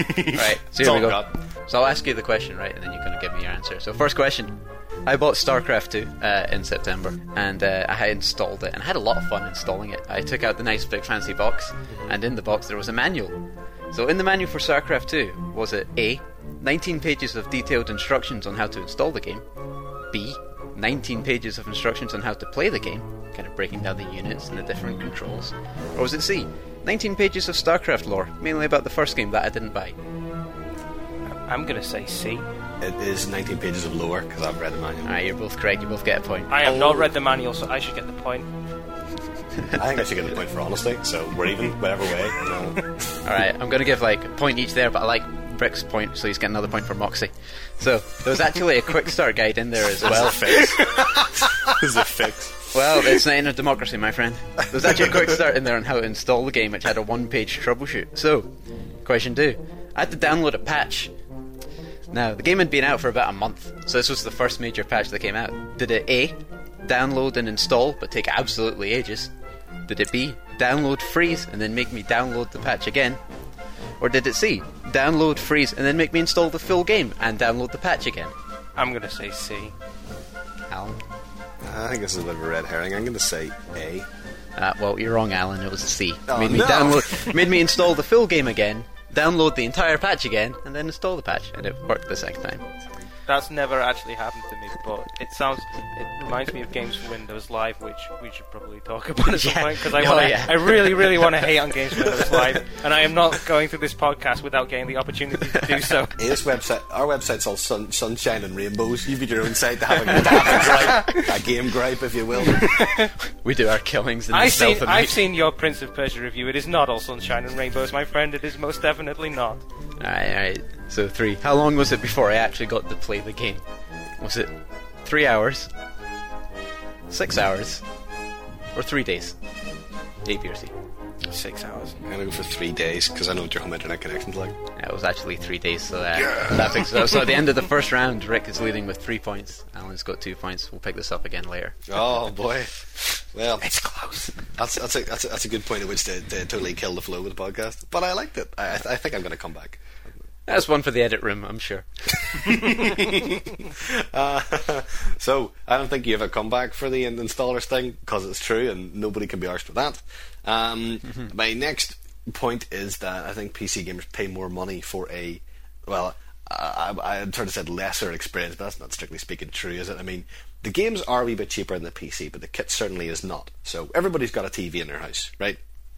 right, so It's here we go. So I'll ask you the question, right, and then you're gonna give me your answer. So first question. I bought StarCraft 2 uh, in September, and uh, I installed it, and I had a lot of fun installing it. I took out the nice big fancy box, and in the box there was a manual. So in the manual for StarCraft 2 was it A, 19 pages of detailed instructions on how to install the game, B, 19 pages of instructions on how to play the game, kind of breaking down the units and the different controls? Or was it C? 19 pages of StarCraft lore, mainly about the first game that I didn't buy. I'm gonna say C. Uh, it is 19 pages of lore because I've read the manual. Alright, you're both correct, you both get a point. I have Oh. not read the manual, so I should get the point. I think I should get the point for honesty, so we're even, whatever way. You know. Alright, I'm gonna give like a point each there, but I like Brick's point, so he's getting another point for Moxie. So, there's actually a quick start guide in there as well. fix. this is a fix. Well, it's not in a democracy, my friend. There's actually a quick start in there on how to install the game, which had a one page troubleshoot. So, question two I had to download a patch. Now, the game had been out for about a month, so this was the first major patch that came out. Did it A, download and install, but take absolutely ages? Did it B, download, freeze, and then make me download the patch again? Or did it C, download, freeze, and then make me install the full game and download the patch again? I'm gonna say C. Alan? I think this is a bit of a red herring. I'm going to say A. Uh, well, you're wrong, Alan. It was a C. Oh, made me no. download, made me install the full game again, download the entire patch again, and then install the patch, and it worked the second time. That's never actually happened to me, but it sounds. It reminds me of games for Windows Live, which we should probably talk about at some Yeah. point because I Oh, want to. yeah. I really, really want to hate on games for Windows Live, and I am not going through this podcast without getting the opportunity to do so. Hey, this website, our website's all sun, sunshine and rainbows. You've got your own site to have a, to have a gripe, a game gripe, if you will. We do our killings in the I've seen, I've seen your Prince of Persia review. It is not all sunshine and rainbows, my friend. It is most definitely not. Alright, alright. So three. How long was it before I actually got to play the game? Was it three hours? Six hours? Or three days? A, B, or C? Six hours. I'm going to go for three days because I know what your home internet connection's like. Yeah, it was actually three days, so uh, that fixes it up. So at the end of the first round, Rick is leading with three points. Alan's got two points. We'll pick this up again later. Oh boy. Well, it's close. That's that's a that's a, that's a good point at which to, to totally kill the flow of the podcast. But I liked it. I, I, I think I'm going to come back. That's one for the edit room, I'm sure. Uh, so I don't think you have a comeback for the in- installers thing because it's true and nobody can be arsed with that. Um, My next point is that I think PC gamers pay more money for a well. I, I sort of said lesser experience, but that's not strictly speaking true, is it? I mean, the games are a wee bit cheaper than the PC, but the kit certainly is not. So everybody's got a TV in their house, right?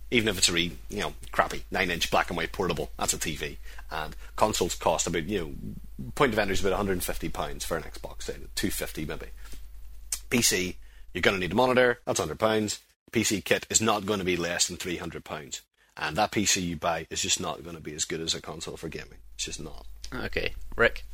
Even if it's a re, you know, crappy nine inch black and white portable, that's a TV. And consoles cost about, you know, point of entry is about 150 pounds for an Xbox, say 250 maybe. PC, you're going to need a monitor, that's 100 pounds. PC kit is not going to be less than 300 pounds. And that PC you buy is just not going to be as good as a console for gaming. It's just not. Okay, Rick.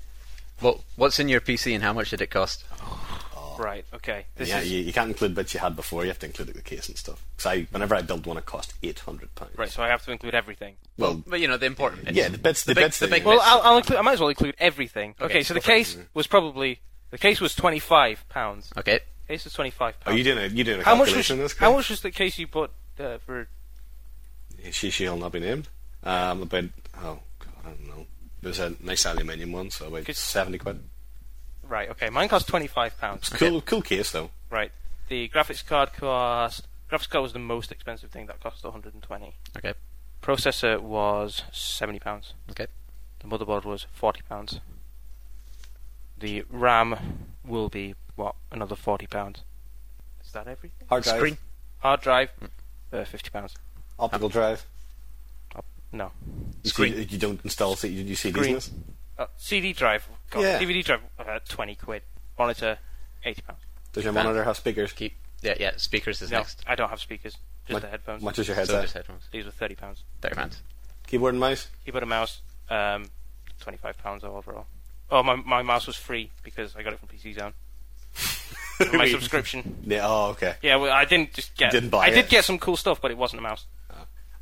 Well, what's in your PC and how much did it cost? Oh, Right. Okay. This yeah, is you, you can't include bits you had before. You have to include the case and stuff. Because I, whenever I built one, it cost 800 pounds. right. So I have to include everything. Well, But you know the important bits. yeah, the bits, the, big- bits, the big you- Well, bits. I'll, I'll include. I might as well include everything. Okay. Okay, so the go for it. case was probably the case was twenty five pounds. Okay. The Case was twenty five pounds. Oh, you doing a, you doing a how much was calculation in this? how much was the case you bought uh, for? She shall not be named. Um, about oh god, I don't know. It was a nice aluminium one, so about seventy quid. Right. Okay. Mine cost twenty five pounds. Cool, cool case though. Right. The graphics card cost. Graphics card was the most expensive thing. That cost one hundred and twenty. Okay. Processor was seventy pounds. Okay. The motherboard was forty pounds. The RAM will be what another forty pounds. Is that everything? Hard drive, Screen. Hard drive, uh, fifty pounds. optical drive. No. You, Screen. see, you don't install C- you, you CDs in Screen. this? Uh, CD drive. God, Yeah. DVD drive. Uh, Twenty quid. Monitor, eighty pounds. Does your Fan. monitor have speakers? Keep. Yeah, yeah. Speakers is No, next. I don't have speakers. Just Much- the headphones. Much as your So headset? just headphones. These were thirty pounds. Thirty pounds. Keyboard and mouse? Keyboard and mouse, um, twenty-five pounds overall. Oh, my my mouse was free because I got it from PC Zone. my subscription. Yeah, oh, okay. Yeah, well, I didn't just get. Didn't buy I did it. get some cool stuff, but it wasn't a mouse.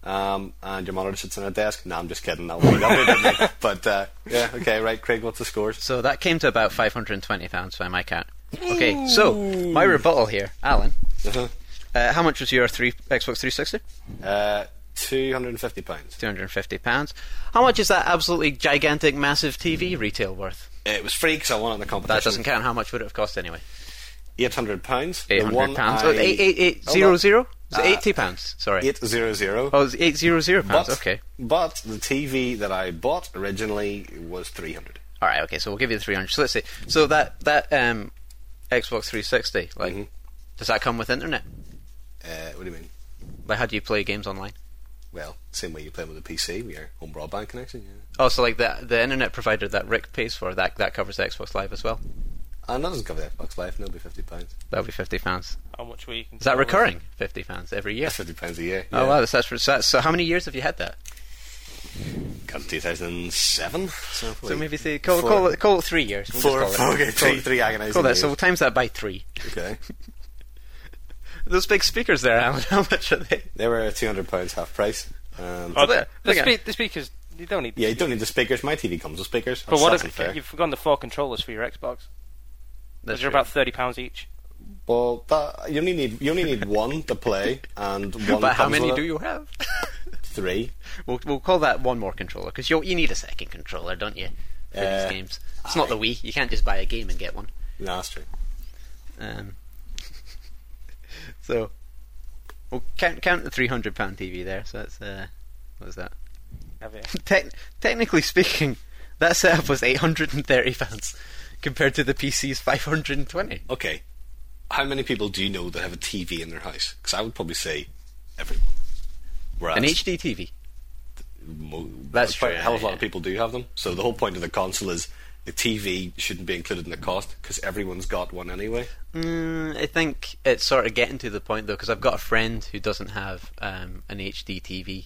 Um, and your monitor sits on a desk? No, I'm just kidding. That'll be, that'll be a bit neat. But, uh, yeah, okay, right, Craig, what's the scores? So that came to about five hundred and twenty pounds by my count. Okay. So my rebuttal here, Alan. Uh-huh. Uh, how much was your three Xbox 360? Uh, £250. pounds. Two hundred and fifty pounds. How much is that absolutely gigantic, massive TV retail worth? It was free because I won it in the competition. That doesn't count. How much would it have cost anyway? £800. pounds. Eight hundred pounds. I- Oh, eight eight eight Hold zero on. zero. Is it Uh, eighty pounds? Sorry. 800. Oh, it's eight zero zero pounds. But, Okay. but the TV that I bought originally was 300 All right. Okay. So we'll give you the three hundred. So let's see. So that that um, Xbox 360, like, Mhm. does that come with internet? Uh, what do you mean? Like, how do you play games online? Well, same way you play with a PC with your home broadband connection. Yeah. Oh, so like the the internet provider that Rick pays for that that covers Xbox Live as well. And that doesn't cover the Xbox Live. No, it'll be fifty pounds. That'll be fifty pounds. How much were you? Is that recurring? Fifty pounds every year. That's fifty pounds a year. Oh wow, that's, that's, that's so. How many years have you had that? Got two thousand seven. So, So maybe say call, four- call, it, call it three years. We'll four, call it. four, okay, three, it- three agonising Call that. years. So times that by three. Okay, Those big speakers there, Alan. How much are they? they were two hundred pounds half price. Um, Oh, the, the, spe- the speakers. You don't need. yeah, you don't need the speakers. My TV comes with speakers. But That's- what if you've forgotten the four controllers for your Xbox? That's They're true. about thirty pounds each. Well, that, you only need you only need one to play and one. But how many do you have? Three. we'll we'll call that one more controller because you you need a second controller, don't you? For Uh, these games, it's not the Wii. You can't just buy a game and get one. No, that's true. Um, so, well, count count the three hundred pound TV there. So that's uh, what was that? Have you? Tec- technically speaking, that setup was eight hundred and thirty pounds compared to the PC's five hundred and twenty. Okay, how many people do you know that have a TV in their house? Because I would probably say everyone. Whereas An HD TV. mo- That's true, A hell of a lot of people do have them. So the whole point of the console is the TV shouldn't be included in the cost because everyone's got one anyway. Mm, I think it's sort of getting to the point though, because I've got a friend who doesn't have um, an HD TV,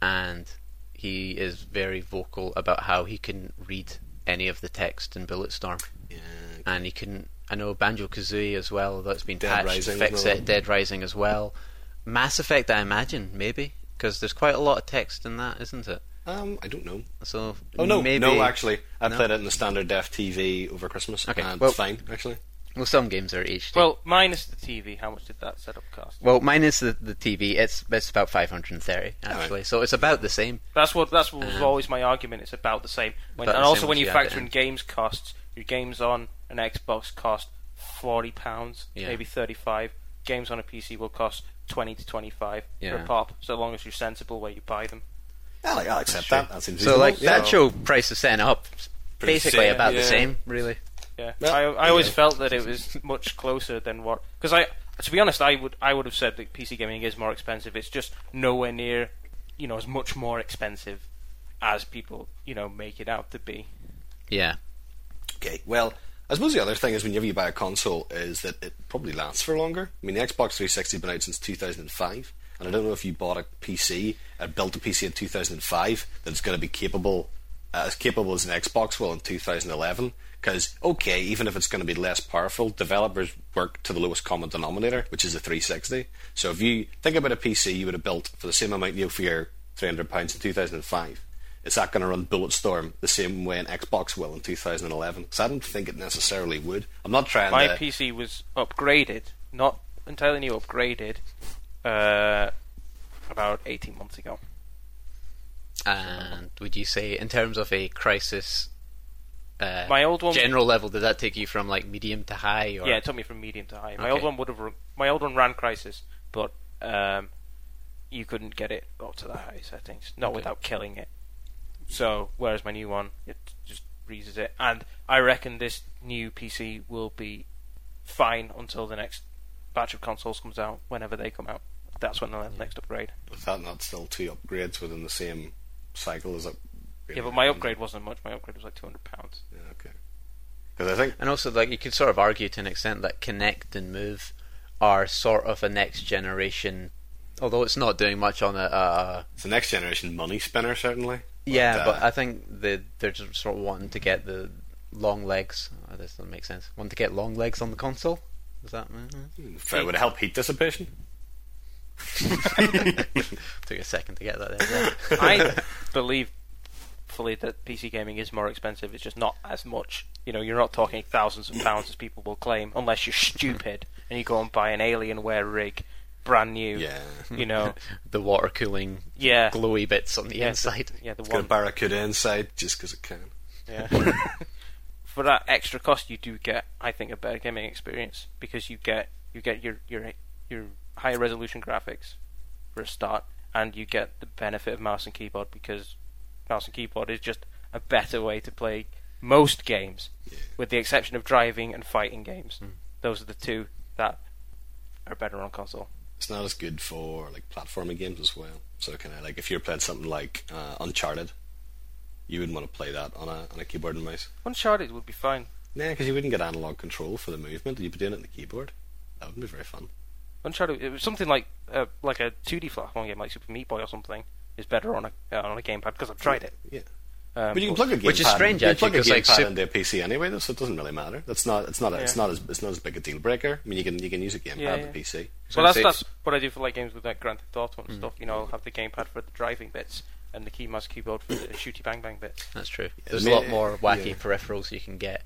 and he is very vocal about how he can read any of the text in Bulletstorm, Yeah. and he can. I know Banjo Kazooie as well. That's been Dead patched Rising to fix it. Dead Rising as well. Mass Effect, I imagine, maybe because there's quite a lot of text in that, isn't it? Um, I don't know. So Oh no, maybe, no. Actually, I No? played it in the standard def TV over Christmas, Okay, and well- it's fine. Actually, Well, some games are HD. Well, minus the TV, how much did that setup cost? well, minus the, the TV. It's it's about 530 actually, so it's about the same. That's what that's what was Um, always my argument. It's about the same. When, About and the also same when you you factor in in. games costs, your games on an Xbox cost forty pounds, Yeah. maybe thirty five. Games on a PC will cost twenty to twenty five Yeah. per pop, so long as you're sensible where you buy them. I'll, I'll accept true. that. That seems So reasonable. like yeah. that show price of setting up, basically same, about the same, really. Yeah, Well, I, I always you felt that it was much closer than what because I to be honest I would I would have said that PC gaming is more expensive. It's just nowhere near you know as much more expensive as people you know make it out to be. Yeah. Okay, well, I suppose the other thing is whenever you buy a console is that it probably lasts for longer. I mean, the Xbox 360 has been out since 2005, and I don't know if you bought a PC, uh, built a PC in 2005 that's going to be capable, uh, as capable as an Xbox will in 2011. Because, okay, even if it's going to be less powerful, developers work to the lowest common denominator, which is a 360. So if you think about a PC you would have built for the same amount you know, for your £300 in 2005, is that going to run Bulletstorm the same way an Xbox will in 2011? Because I don't think it necessarily would. I'm not trying to My to. PC was upgraded, not entirely new, upgraded uh, about 18 months ago. And would you say, in terms of a Crysis, uh, My old one- general level, did that take you from like medium to high? Or Yeah, it took me from medium to high. My Okay. old one would have. My old one ran Crysis, but um, you couldn't get it up to the high settings, not Okay. without killing it. So, whereas my new one, it just freezes it, and I reckon this new PC will be fine until the next batch of consoles comes out, whenever they come out. That's when the next upgrade. Is that not still two upgrades within the same cycle as up? Yeah, but my upgrade wasn't much. My upgrade was like two hundred pounds. Yeah, okay. Because I think And also, like you could sort of argue to an extent that Kinect and Move are sort of a next generation, although it's not doing much on a. Uh, it's a next generation money spinner, certainly. yeah, uh, but I think they they're just sort of wanting to get the long legs. Oh, this doesn't make sense. Want to get long legs on the console? Is that? mhm. if it would help heat dissipation. Took a second to get that. There. I believe fully that PC gaming is more expensive. It's just not as much. You know, you're not talking thousands of pounds as people will claim, unless you're stupid and you go and buy an Alienware rig, brand new. Yeah. You know, the water cooling, yeah, glowy bits on the yeah, inside. The, yeah, the It's got a one. Barracuda inside just because it can. Yeah. For that extra cost, you do get, I think, a better gaming experience because you get you get your your your higher resolution graphics for a start, and you get the benefit of mouse and keyboard because mouse and keyboard is just a better way to play most games, with the exception of driving and fighting games. Those are the two that are better on console. it's not as good for like platforming games as well. So kind of like if you're playing something like uh, Uncharted, you wouldn't want to play that on a on a keyboard and mouse. Uncharted would be fine. Nah, because you wouldn't get analog control for the movement. You'd be doing it on the keyboard. That wouldn't be very fun. Uncharted, it was something like uh, like a 2D platform game, like Super Meat Boy or something, is better on a uh, on a gamepad because I've tried it. Yeah. Um, But you can plug a gamepad. Which is strange, you actually, plug a 'cause, like, gamepad Sup- into a PC anyway, though, so it doesn't really matter. That's not. It's not. A, It's not as. It's not as big a deal breaker. I mean, you can you can use a gamepad Yeah, on yeah. the PC. Well, that's that's what I do for like games with like Grand Theft Auto Mm. and stuff. You know, I'll have the gamepad for the driving bits and the key mouse keyboard for the shooty bang bang bits. That's true. There's I a mean, lot more wacky yeah. peripherals you can get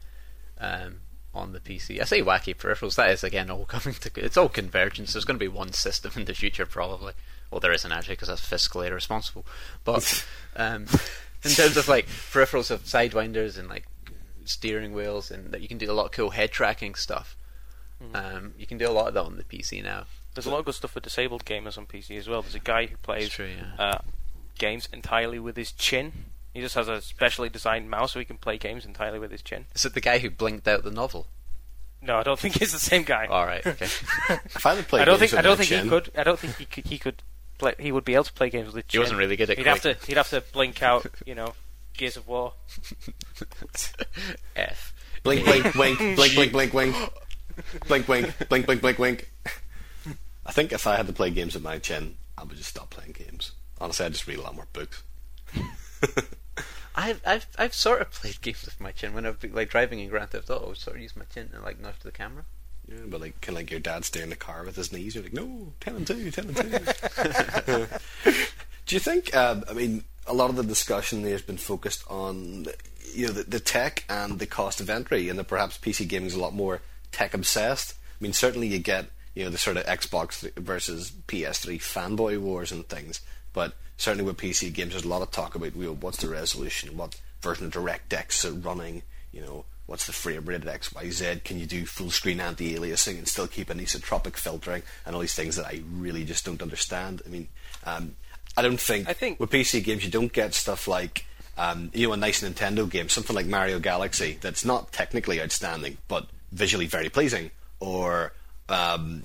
um, on the PC. I say wacky peripherals. That is again all coming to. It's all convergence. There's going to be one system in the future, probably. Well, there isn't actually because that's fiscally irresponsible. But um, in terms of like peripherals of sidewinders and like steering wheels, and that you can do a lot of cool head tracking stuff. Um, you can do a lot of that on the PC now. There's a lot of good stuff for disabled gamers on PC as well. There's a guy who plays true, yeah. uh, games entirely with his chin. He just has a specially designed mouse so he can play games entirely with his chin. Is it the guy who blinked out the novel? No, I don't think he's the same guy. All right, okay. If I had to play I don't games think I don't think chin, he could. I don't think he could. He could play. He would be able to play games with his chin. He wasn't really good at He'd have to he'd have to blink out. You know, Gears of War. F. Blink, blink, wink, blink, blink, blink, wink, blink, wink, blink, blink, blink, wink. I think if I had to play games with my chin, I would just stop playing games. Honestly, I'd just read a lot more books. I've I've I've sort of played games with my chin when I've been like driving in Grand Theft Auto. I sort of use my chin and like nudge the camera. Yeah, but like, kind of like your dad steering the car with his knees. You're like, no, ten and two, ten and two. Do you think? Um, I mean, a lot of the discussion there has been focused on you know the, the tech and the cost of entry, and that perhaps PC gaming is a lot more tech obsessed. I mean, certainly you get you know the sort of Xbox versus PS3 fanboy wars and things, but certainly with PC games, there's a lot of talk about you know what's the resolution, what version of DirectX are running, you know. What's the frame rate at XYZ? Can you do full screen anti aliasing and still keep anisotropic filtering and all these things that I really just don't understand? I mean, um, I don't think, I think- with PC games you don't get stuff like um, you know a nice Nintendo game, something like Mario Galaxy that's not technically outstanding but visually very pleasing, or um,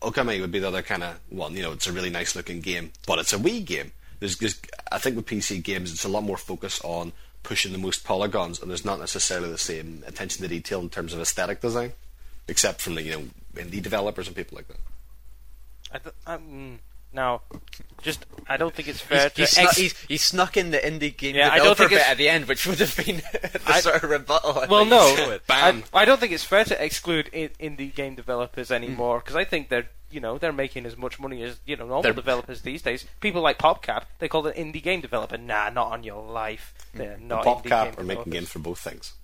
Okami would be the other kind of one. You know, it's a really nice looking game, but it's a Wii game. There's, there's, I think with PC games, it's a lot more focus on pushing the most polygons, and there's not necessarily the same attention to detail in terms of aesthetic design, except from the you know indie developers and people like that. I th- um, now, just I don't think it's fair He's, to. he's, snuck, ex- he's, he's snuck in the indie game Yeah, I don't developer think bit it's- at the end, which would have been the I- sort of rebuttal. I well, think no. Bam. I, I don't think it's fair to exclude in, indie game developers hmm. anymore because I think they're you know they're making as much money as you know normal They're- developers these days. People like PopCap, they call it indie game developer. Nah, not on your life. Hmm. They're not indie PopCap game are making games for both things.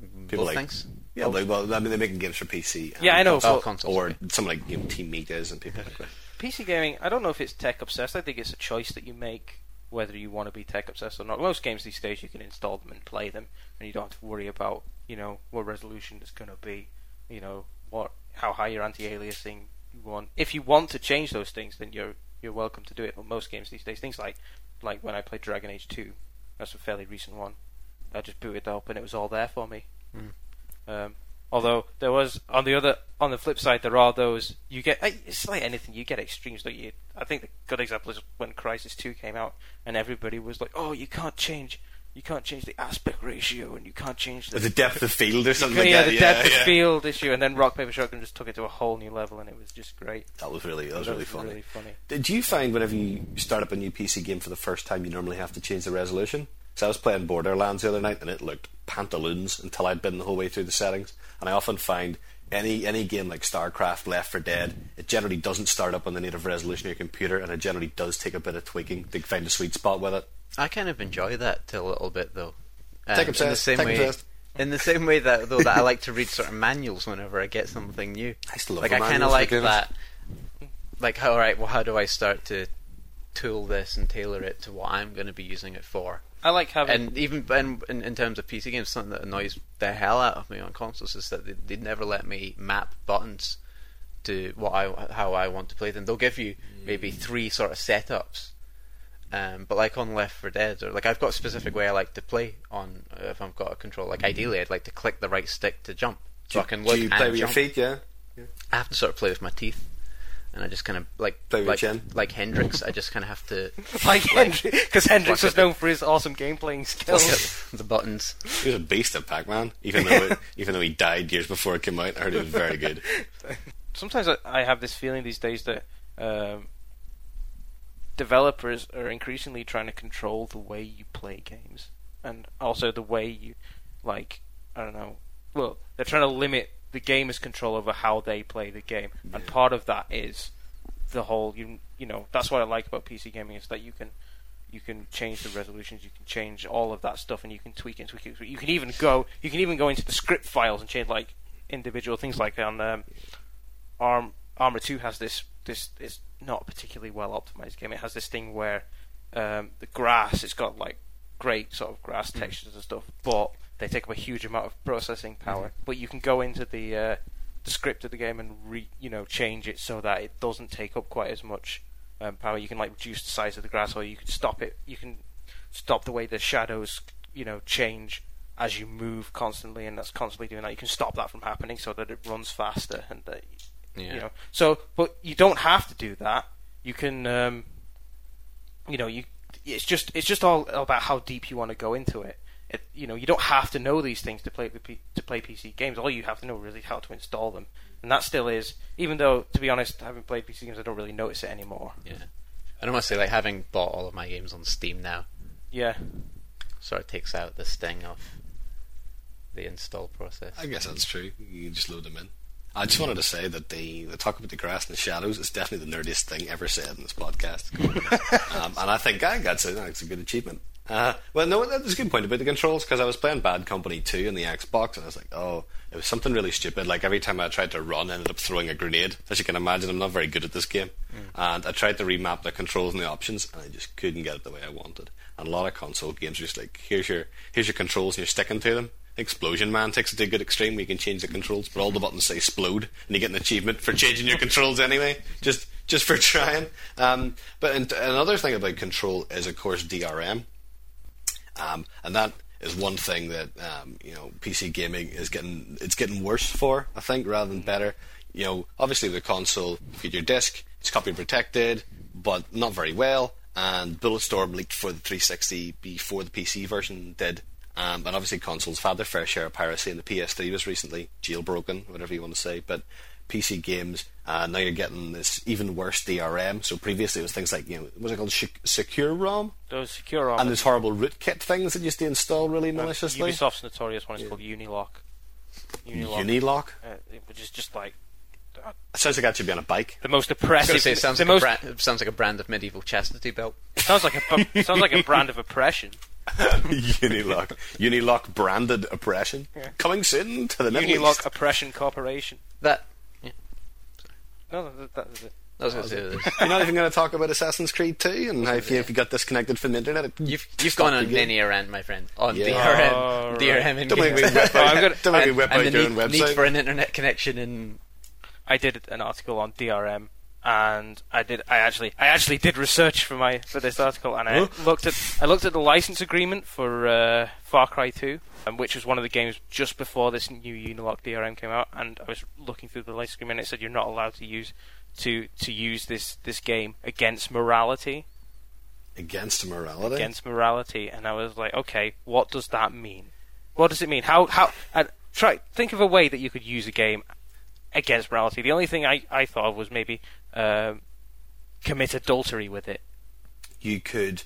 Both like, things? Yeah, they, well, I mean, they're making games for PC. and Yeah, I know, console, Oh, consoles, or okay. some like you know, Team Metas and people like that. PC gaming, I don't know if it's tech obsessed. I think it's a choice that you make whether you want to be tech obsessed or not. Most games these days you can install them and play them, and you don't have to worry about you know what resolution it's going to be, you know what how high your anti-aliasing you want. If you want to change those things, then you're you're welcome to do it. But most games these days, things like like when I played Dragon Age Two, that's a fairly recent one. I just booted it up and it was all there for me. Um, although there was on the other on the flip side, there are those you get. It's like anything you get extremes. That you, I think the good example is when Crysis Two came out, and everybody was like, "Oh, you can't change, you can't change the aspect ratio, and you can't change the, The depth of field or something like yeah, that. the yeah, depth of field issue." And then Rock Paper Shotgun just took it to a whole new level, and it was just great. That was really that was really funny. Really funny. Did you find whenever you start up a new PC game for the first time, you normally have to change the resolution? So I was playing Borderlands the other night, and it looked pantaloons until I'd been the whole way through the settings. And I often find any any game like StarCraft, Left 4 Dead, it generally doesn't start up on the native resolution of your computer, and it generally does take a bit of tweaking to find a sweet spot with it. I kind of enjoy that a little bit though. Um, Tech in the same tech way, obsessed. in the same way that though that I like to read sort of manuals whenever I get something new. I still love like I kind of like that. Like, all right, well, how do I start to tool this and tailor it to what I'm going to be using it for? I like having. And even in, in, in terms of PC games, something that annoys the hell out of me on consoles is that they, they never let me map buttons to what I how I want to play them. They'll give you maybe three sort of setups, um, but like on Left 4 Dead, or like I've got a specific way I like to play on uh, if I've got a control. Like ideally, I'd like to click the right stick to jump, so I can look do you and play with your jump. feet? Yeah. I have to sort of play with my teeth. And I just kind of like Play like chin. like Hendrix. I just kind of have to Like Hendrix, because Hendrix like was known for his awesome game playing skills. the buttons. He was a beast at Pac-Man, even though it, even though he died years before it came out. I heard it was very good. Sometimes I, I have this feeling these days that um, developers are increasingly trying to control the way you play games, and also the way you, like, I don't know. Well, they're trying to limit the game gamer's control over how they play the game, and part of that is the whole you you know that's what I like about PC gaming is that you can you can change the resolutions, you can change all of that stuff, and you can tweak and tweak it. You can even go you can even go into the script files and change like individual things like on um, Arm Arma Two has this this it's not a particularly well optimized game. It has this thing where um, the grass it's got like great sort of grass textures and stuff, but they take up a huge amount of processing power. But you can go into the uh, the script of the game and re, you know change it so that it doesn't take up quite as much um, power. You can like reduce the size of the grass, or you can stop it. You can stop the way the shadows you know change as you move constantly, and that's constantly doing that. You can stop that from happening so that it runs faster and that, Yeah. you know. So, but you don't have to do that. You can, um, you know, you. It's just it's just all about how deep you want to go into it. it. You know, you don't have to know these things to play to play PC games. All you have to know really is how to install them, and that still is. Even though, to be honest, having played PC games, I don't really notice it anymore. Yeah. I don't want to say like having bought all of my games on Steam now Yeah, sort of takes out the sting of the install process. I guess that's true. You can just load them in. I just wanted to say that the, the talk about the grass and the shadows is definitely the nerdiest thing ever said in this podcast. um, and I think I that's a, that's a good achievement. Uh, well, no, that's a good point about the controls because I was playing Bad Company 2 in the Xbox and I was like, oh, it was something really stupid. Like every time I tried to run, I ended up throwing a grenade. As you can imagine, I'm not very good at this game. And I tried to remap the controls and the options and I just couldn't get it the way I wanted. And a lot of console games are just like, here's your here's your controls and you're sticking to them. Explosion Man takes it to a good extreme where you can change the controls, but all the buttons say explode, and you get an achievement for changing your controls anyway, just just for trying. Um, but and, another thing about control is, of course, DRM, um, and that is one thing that um, you know PC gaming is getting it's getting worse for, I think, rather than better. You know, obviously the console, feed your disc, it's copy protected, but not very well. And Bulletstorm leaked for the 360 before the PC version did. Um, and obviously consoles have had their fair share of piracy, and the PS3 was recently jailbroken, whatever you want to say. But PC games, uh, now you're getting this even worse DRM. So previously it was things like, you know, what was it called? Sh- SecuROM? those secure on And there's horrible rootkit things that you used to install really maliciously. Ubisoft's notorious one is called Unilock. Unilock, Unilock? uh, which is just like uh, It sounds like that should be on a bike. the most oppressive. say, it sounds the like, most a brand, sounds like a brand of medieval chastity belt. sounds like a sounds like a brand of oppression. Unilock. Unilock branded oppression. Yeah. Coming soon to the Middle Unilock East. Oppression Corporation. That No, that, that is it. I was gonna say this. You're not even going to talk about Assassin's Creed 2 and how if you, if you got disconnected from the internet. It, You've you've gone on the game. many a rant, my friend. On Yeah. DRM, Oh, right. DRM, and Don't make me whip I'm out, gonna- don't make me whip out the your own need, website. need for an internet connection in I did an article on DRM, and I did. I actually, I actually did research for my for this article, and I looked at. I looked at the license agreement for uh, Far Cry 2, um, which was one of the games just before this new Unilock DRM came out, and I was looking through the license agreement. and It said you're not allowed to use to to use this this game against morality, Against morality. against morality, and I was like, okay, what does that mean? What does it mean? How how? And try think of a way that you could use a game against morality. The only thing I, I thought of was maybe um, commit adultery with it. you could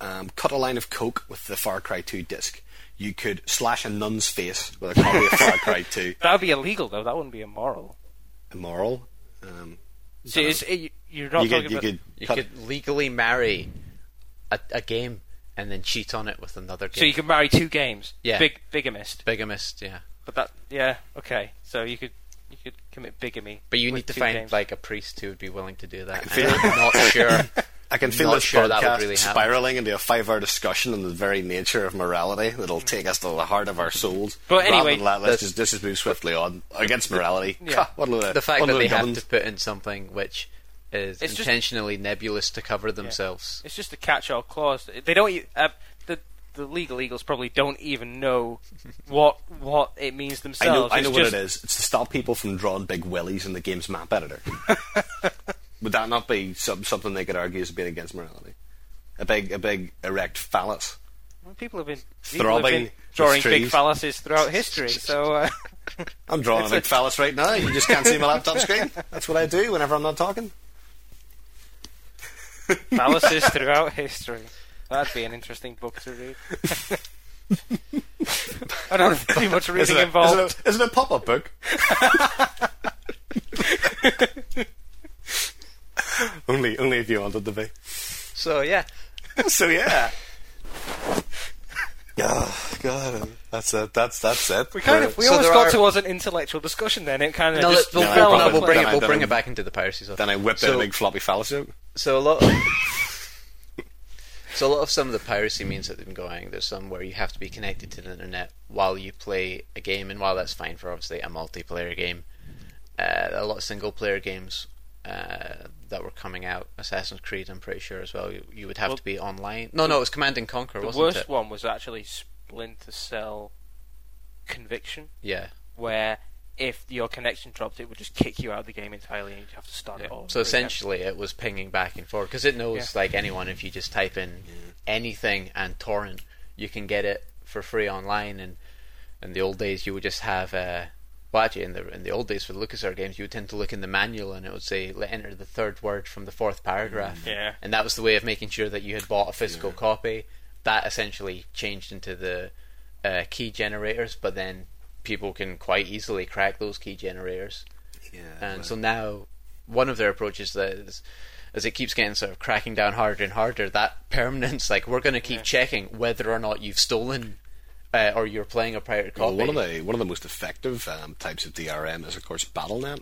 um, cut a line of coke with the Far Cry 2 disc. You could slash a nun's face with a copy of Far Cry 2. That would be illegal, though. That wouldn't be immoral. Immoral. Um, See, it's, it, you're not you talking could, you about. could You could legally marry a, a game and then cheat on it with another game. so you could marry two games. Yeah. Big bigamist. bigamist, yeah. But that, yeah, okay. So you could you could commit bigamy. But you need to find games. like a priest who would be willing to do that. can feel I'm not sure. I can feel Not this sure that would podcast really spiraling into a five-hour discussion on the very nature of morality that'll take us to the heart of our souls. But anyway, than let, let's the- just, let's just move swiftly on against morality. Yeah. Ha, what load The fact what a that they of have to put in something which is It's just- intentionally nebulous to cover themselves. It's just a catch-all clause. They don't. Uh, the legal eagles probably don't even know what what it means I know, themselves. I know what just, it is. It's to stop people from drawing big willies in the game's map editor. Would that not be some, something they could argue as being against morality? A big, a big erect phallus. Well, people have been people have been drawing big phalluses throughout history. So uh, I'm drawing a big phallus right now. You just can't see my laptop screen. That's what I do whenever I'm not talking. phalluses throughout history. That'd be an interesting book to read. I don't have too much Is reading it, a, involved. is, it a, is it a pop-up book? only, only if you wanted to be. So yeah, so yeah. Oh, God, um, that's it. That's that's it. we kind of we So almost got are- towards an intellectual discussion then. It kind of no, just we'll, No, I no, we'll bring it. We'll bring I- it back into the piracy stuff. Then I whipped out So- a big floppy phallus joke. So a lot. Of, so a lot of some of the piracy means that they've been going. There's some where you have to be connected to the internet while you play a game, and while that's fine for obviously a multiplayer game, uh, a lot of single player games uh, that were coming out, Assassin's Creed, I'm pretty sure as well. You, you would have Well, to be online. No, no, it was Command and Conquer, the worst it? one was actually Splinter Cell Conviction, Yeah. where if your connection dropped, it would just kick you out of the game entirely, and you'd have to start Yeah. it all. So over again. essentially, it was pinging back and forth because it knows, Yeah. like anyone, if you just type in anything and torrent, you can get it for free online. And in the old days, you would just have, uh, well, actually, in the in the old days for the LucasArts games, you would tend to look in the manual and it would say enter the third word from the fourth paragraph. Yeah. and that was the way of making sure that you had bought a physical copy. That essentially changed into the uh, key generators, but then people can quite easily crack those key generators. Yeah. And so now, one of their approaches that is, as it keeps getting sort of cracking down harder and harder, that permanence, like we're going to keep Yeah. checking whether or not you've stolen uh, or you're playing a pirated Well, copy. one of the one of the most effective um, types of DRM is, of course, Battle.net,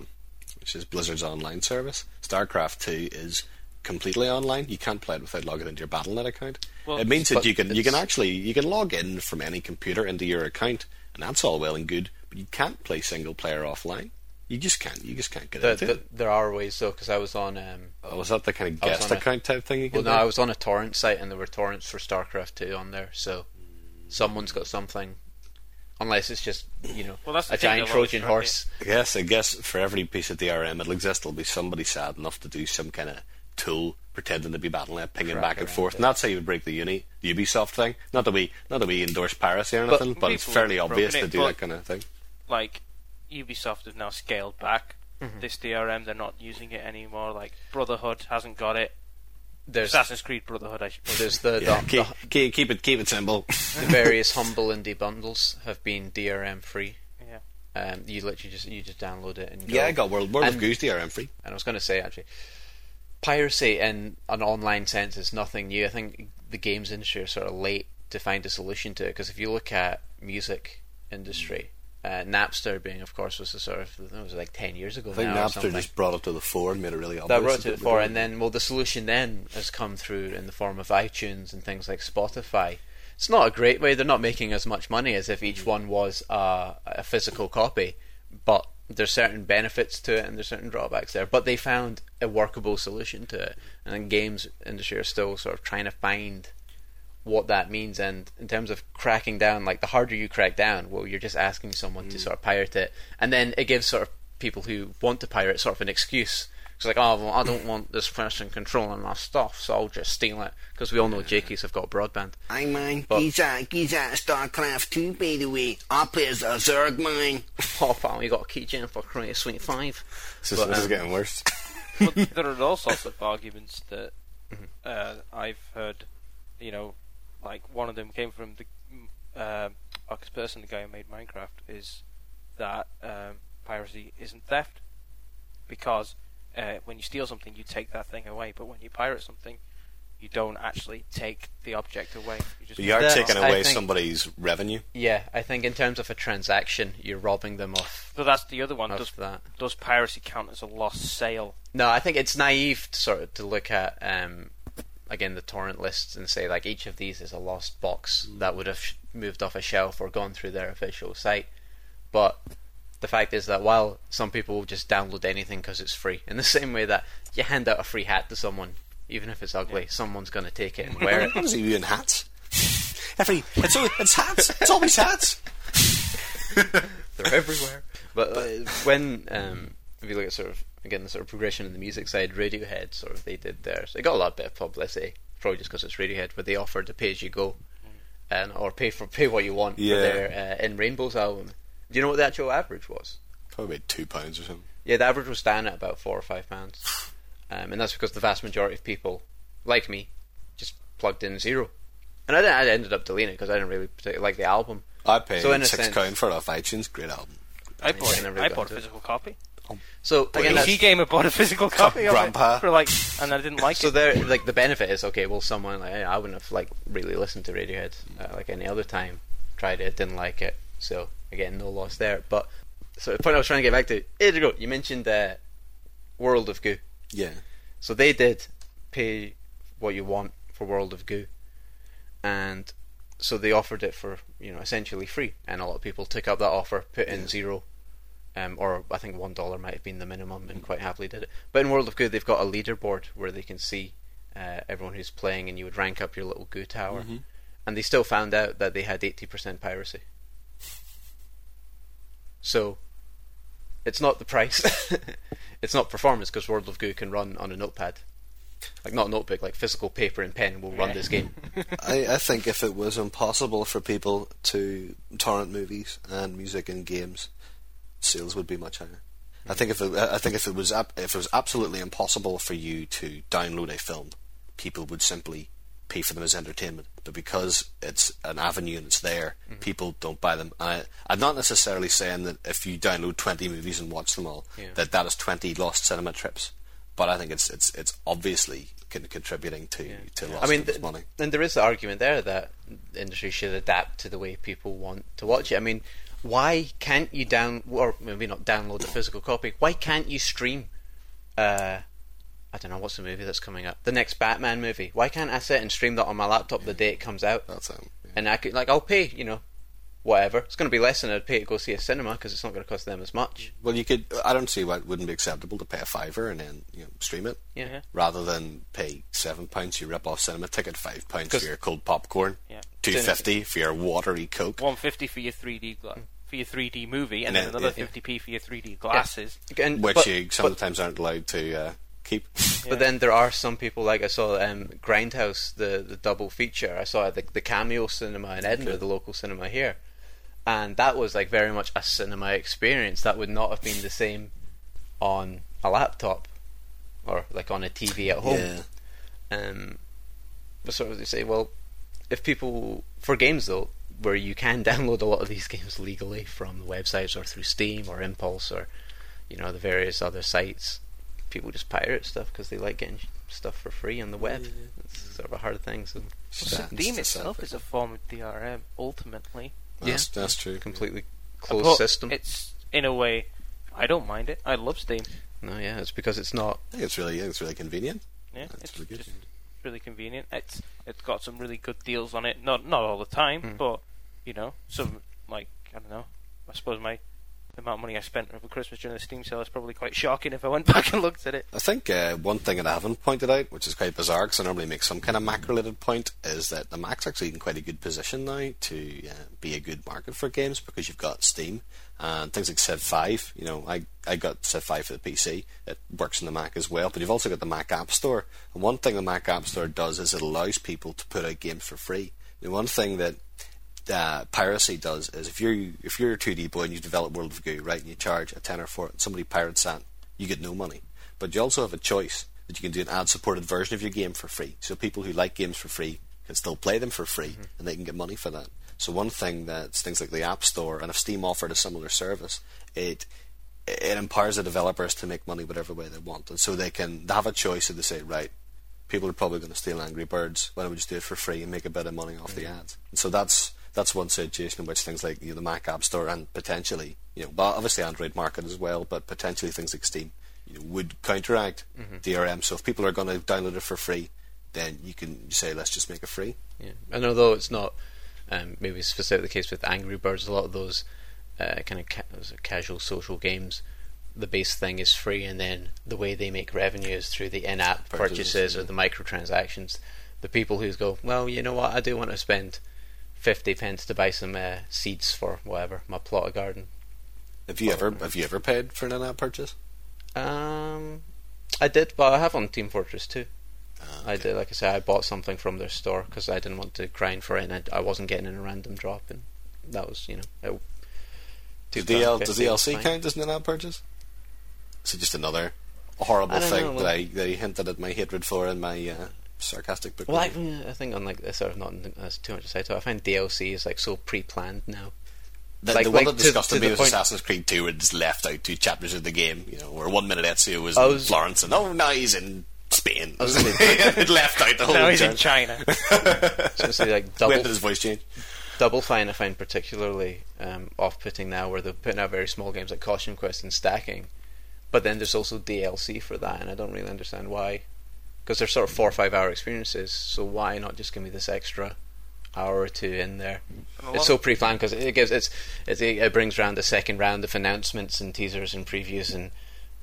which is Blizzard's online service. StarCraft Two is completely online. You can't play it without logging into your Battle.net account. Well, it means that you can you can actually you can log in from any computer into your account, and that's all well and good. But you can't play single player offline. You just can't. You just can't get The- into the- it. there are ways though, because I was on. Um, Oh, was that the kind of guest on a- type thing you well, can no, do? I was on a torrent site and there were torrents for StarCraft two on there, so someone's got something. Unless it's just you know Well, that's a giant Trojan track it. horse. Yes, I guess for every piece of DRM it'll exist, there'll be somebody sad enough to do some kind of tool pretending to be Battle.net, pinging back and forth. it. And that's how you would break the uni, the Ubisoft thing. Not that we, not that we endorse piracy or anything, but, it's people fairly have obvious to broken it, do but- that kind of thing. like Ubisoft have now scaled back Mm-hmm. this DRM. They're not using it anymore. Like Brotherhood hasn't got it. There's Assassin's Creed Brotherhood, I should. there's the, Yeah, the, keep, the, keep, keep it, keep it simple. the various humble indie bundles have been DRM free. Yeah. Um, you literally just you just download it and go. yeah, I got World, World of And- Goose DRM free. And I was going to say actually, piracy in an online sense is nothing new. I think the games industry are sort of late to find a solution to it because if you look at music industry, uh, Napster being, of course, was a sort of it was like ten years ago I think now. Napster just brought it to the fore and made it really obvious. that brought it to the fore, and then well, the solution then has come through in the form of iTunes and things like Spotify. It's not a great way; they're not making as much money as if each one was uh, a physical copy, but there's certain benefits to it and there's certain drawbacks there. But they found a workable solution to it, and the games industry are still sort of trying to find what that means. And in terms of cracking down, like the harder you crack down, well, you're just asking someone to mm. sort of pirate it, and then it gives sort of people who want to pirate sort of an excuse. It's like, oh, well, I don't want this person controlling my stuff, so I'll just steal it. Because we all know Jakeys have got broadband. I mine. But- he's uh, he's uh, StarCraft 2, by the way. I play as a Zerg mine. Oh, pal, you got a keygen for Korea Sweet 5. This is, but, this is um, getting worse. but there are all sorts of arguments that Mm-hmm. uh, I've heard. You know, like one of them came from the uh, Markus Persson, the guy who made Minecraft, is that um, piracy isn't theft because uh, when you steal something, you take that thing away, but when you pirate something, you don't actually take the object away. You just But you are taking I away think- somebody's revenue. Yeah, I think in terms of a transaction, you're robbing them of, So that's the other one. Does that. does piracy count as a lost sale? No, I think it's naive to sort of to look at um, again the torrent lists and say like each of these is a lost box that would have sh- moved off a shelf or gone through their official site. But the fact is that while some people will just download anything because it's free, in the same way that you hand out a free hat to someone, even if it's ugly, someone's going to take it and wear it. What is he doing hats? Every it's always, it's hats. It's always hats. They're everywhere. But uh, when um, if you look at sort of again the sort of progression in the music side, Radiohead sort of they did theirs. They got a lot bit of publicity, probably just because it's Radiohead, but they offered to pay as you go, and or pay for pay what you want Yeah. for their uh, In Rainbows album. Do you know what the actual average was? Probably about two pounds or something. Yeah, the average was down at about four or five pounds, um, and that's because the vast majority of people, like me, just plugged in zero. And I, didn't, I ended up deleting it because I didn't really particularly like the album. I paid So in six sense- pound for it off iTunes. Great album. I Yeah, bought, I I bought a into it. physical copy. So again, Well, that's, PC Gamer bought a physical copy of Grandpa. it for like, and I didn't like so it. So there, like the benefit is okay. Well, someone like I wouldn't have like really listened to Radiohead uh, like any other time. Tried it, didn't like it. So again, no loss there. But so the point I was trying to get back to ages ago, you mentioned uh, World of Goo. Yeah. So they did pay what you want for World of Goo, and so they offered it for you know essentially free, and a lot of people took up that offer, put in zero, um, or I think one dollar might have been the minimum, and quite happily did it. But in World of Goo, they've got a leaderboard where they can see uh, everyone who's playing, and you would rank up your little Goo tower, and they still found out that they had eighty percent piracy. So it's not the price. it's not performance because World of Goo can run on a notepad. Like not a notebook, like physical paper and pen will run this game. I, I think if it was impossible for people to torrent movies and music and games, sales would be much higher. I think if it, I think if it was if it was absolutely impossible for you to download a film, people would simply pay for them as entertainment. But because it's an avenue and it's there, people don't buy them. And I, I'm not necessarily saying that if you download 20 movies and watch them all, Yeah. that that is 20 lost cinema trips. But I think it's it's it's obviously con- contributing to to lost I mean, th- money. and there is the argument there that the industry should adapt to the way people want to watch it. I mean, why can't you down or maybe not download the physical copy? Why can't you stream? Uh, I don't know what's the movie that's coming up. The next Batman movie. Why can't I sit and stream that on my laptop the day it comes out? That's um, yeah. And I could like I'll pay you know whatever. It's going to be less than I'd pay to go see a cinema because it's not going to cost them as much. Well, you could. I don't see why it wouldn't be acceptable to pay a fiver and then you know stream it, Yeah. rather than pay seven pounds you rip off cinema ticket, five pounds for your cold popcorn, Yeah. two fifty for your watery coke. One fifty for your three D gla- for your three D movie, and And then then- another yeah. fifty p for your three D glasses. And, which but, you but- sometimes aren't allowed to uh, keep. But then there are some people like I saw um, Grindhouse, the the double feature. I saw at the the Cameo Cinema in Edinburgh, the local cinema here, and that was like very much a cinema experience. That would not have been the same on a laptop or like on a TV at home. Yeah. Um, but sort of they say, well, if people for games though, where you can download a lot of these games legally from the websites or through Steam or Impulse or you know the various other sites, people just pirate stuff because they like getting stuff for free on the web. It's sort of a hard thing. So That's- Steam itself is a form of DRM. Ultimately, That's, that's true. completely closed But system. It's in a way, I don't mind it. I love Steam. no, yeah, it's because it's not. I think it's really, it's really convenient. Yeah, That's it's really good. just really convenient. It's it's got some really good deals on it. Not not all the time, hmm. but you know, some like I don't know. I suppose my the amount of money I spent over Christmas during the Steam sale is probably quite shocking if I went back and looked at it. I think uh, one thing that I haven't pointed out, which is quite bizarre, because I normally make some kind of Mac-related point, is that the Mac's actually in quite a good position now to uh, be a good market for games because you've got Steam and things like Civ 5. You know, I I got Civ 5 for the PC. It works in the Mac as well, but you've also got the Mac App Store. And one thing the Mac App Store does is it allows people to put out games for free. The one thing that uh, piracy does is if you're if you're a 2D boy and you develop World of Goo, right, and you charge a tenner for it, somebody pirates that, you get no money. But you also have a choice that you can do an ad-supported version of your game for free. So people who like games for free can still play them for free, and they can get money for that. So one thing that's things like the App Store, and if Steam offered a similar service, it it empowers the developers to make money whatever way they want, and so they can they have a choice and they say, right, people are probably going to steal Angry Birds. Why don't we just do it for free and make a bit of money off the ads? And so that's that's one situation in which things like you know, the Mac App Store and potentially, you know, obviously Android market as well, but potentially things like Steam, you know, would counteract DRM. So if people are going to download it for free, then you can say, let's just make it free. Yeah. And although it's not um, maybe specifically the case with Angry Birds, a lot of those uh, kind of ca- casual social games, the base thing is free, and then the way they make revenue is through the in-app Purchases, purchases yeah. or the microtransactions. The people who go, well, you know what, I do want to spend fifty pence to buy some uh, seeds for whatever my plot of garden. Have you ever have you ever paid for an in-app purchase? Um, I did, but I have on Team Fortress 2. Ah, I did, like I said, I bought something from their store because I didn't want to grind for it, and I, I wasn't getting in a random drop, and that was, you know, it, Does, DL, 2,050 does DLC count as an in-app purchase? Is it just another horrible thing know, that well- I that I hinted at my hatred for in my uh, sarcastic book? Well, I, review? I think on like this, sort of not as too much to say to it. I find DLC is like so pre-planned now. the, like- the one like that to- disgusted to me was point- Assassin's Creed 2 where just left out two chapters of the game, you know, where one minute Ezio was, I in was- Florence and oh, now he's in Spain. I was gonna- it left out the whole Now he's turn. in China. So it's like When double did his voice change? Double Fine I find particularly um, off-putting now, where they're putting out very small games like Costume Quest and Stacking, but then there's also DLC for that, and I don't really understand why, because they're sort of four or five hour experiences. So why not just give me this extra hour or two in there? It's so pre-planned because it gives it's, it's it brings around the second round of announcements and teasers and previews, and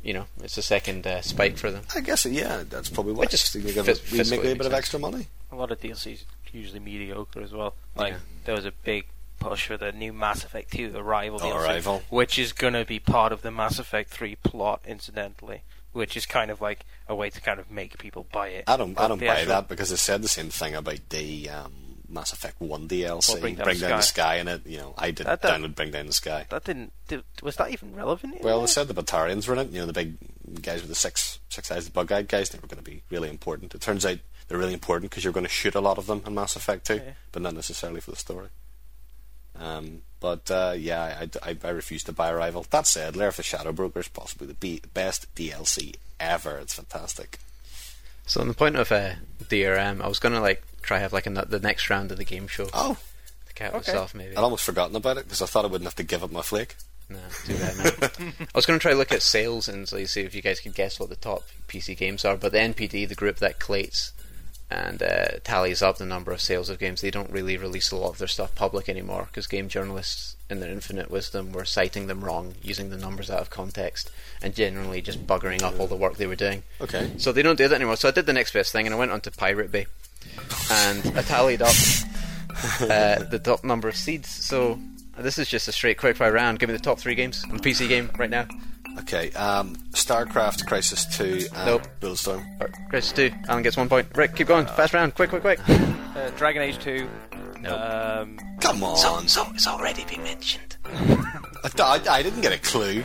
you know it's a second uh, spike for them. I guess, yeah, that's probably It what. just Just give fis- we make a bit makes of extra money. a lot of DLCs usually mediocre as well. Like Yeah. there was a big push for the new Mass Effect 2 Arrival Oh, DLC, Arrival. which is going to be part of the Mass Effect 3 plot, incidentally, which is kind of like a way to kind of make people buy it. I don't, I don't buy actual- that because they said the same thing about the um, Mass Effect One DLC, Well, Bring Bring Down, Down the the Sky, in it. You know, I did That- that- download Bring Down the Sky. That didn't. Did, was that even relevant? Well, there? they said the Batarians were in it. You know, the big guys with the six six eyes, the bug-eyed guys. They were going to be really important. It turns out they're really important because you're going to shoot a lot of them in Mass Effect 2, Yeah. but not necessarily for the story. Um, but uh, yeah, I, I, I refuse to buy Arrival. That said, Lair of the Shadow Broker is possibly the be- best DLC ever. It's fantastic. So on the point of uh, DRM, I was gonna like try have like a, the next round of the game show Oh, to cap Okay. this off maybe. I'd almost forgotten about it because I thought I wouldn't have to give up my flake. No, too bad. No. I was going to try to look at sales and see if you guys could guess what the top PC games are. But the NPD, the group that collates and uh, tallies up the number of sales of games, they don't really release a lot of their stuff public anymore because game journalists, in their infinite wisdom, were citing them wrong, using the numbers out of context, and generally just buggering up all the work they were doing. Okay. So they don't do that anymore. So I did the next best thing, and I went onto Pirate Bay, and I tallied up uh, the top number of seeds. So this is just a straight quickfire round. Give me the top three games on PC game right now. Okay, um, StarCraft, Crysis 2, and Nope. Bulletstorm. Or Chris two. Alan gets one point. Rick, keep going. Fast round. Quick, quick, quick. uh, Dragon Age 2. Nope. Um, Come on! So, so, it's already been mentioned. I, I, I didn't get a clue.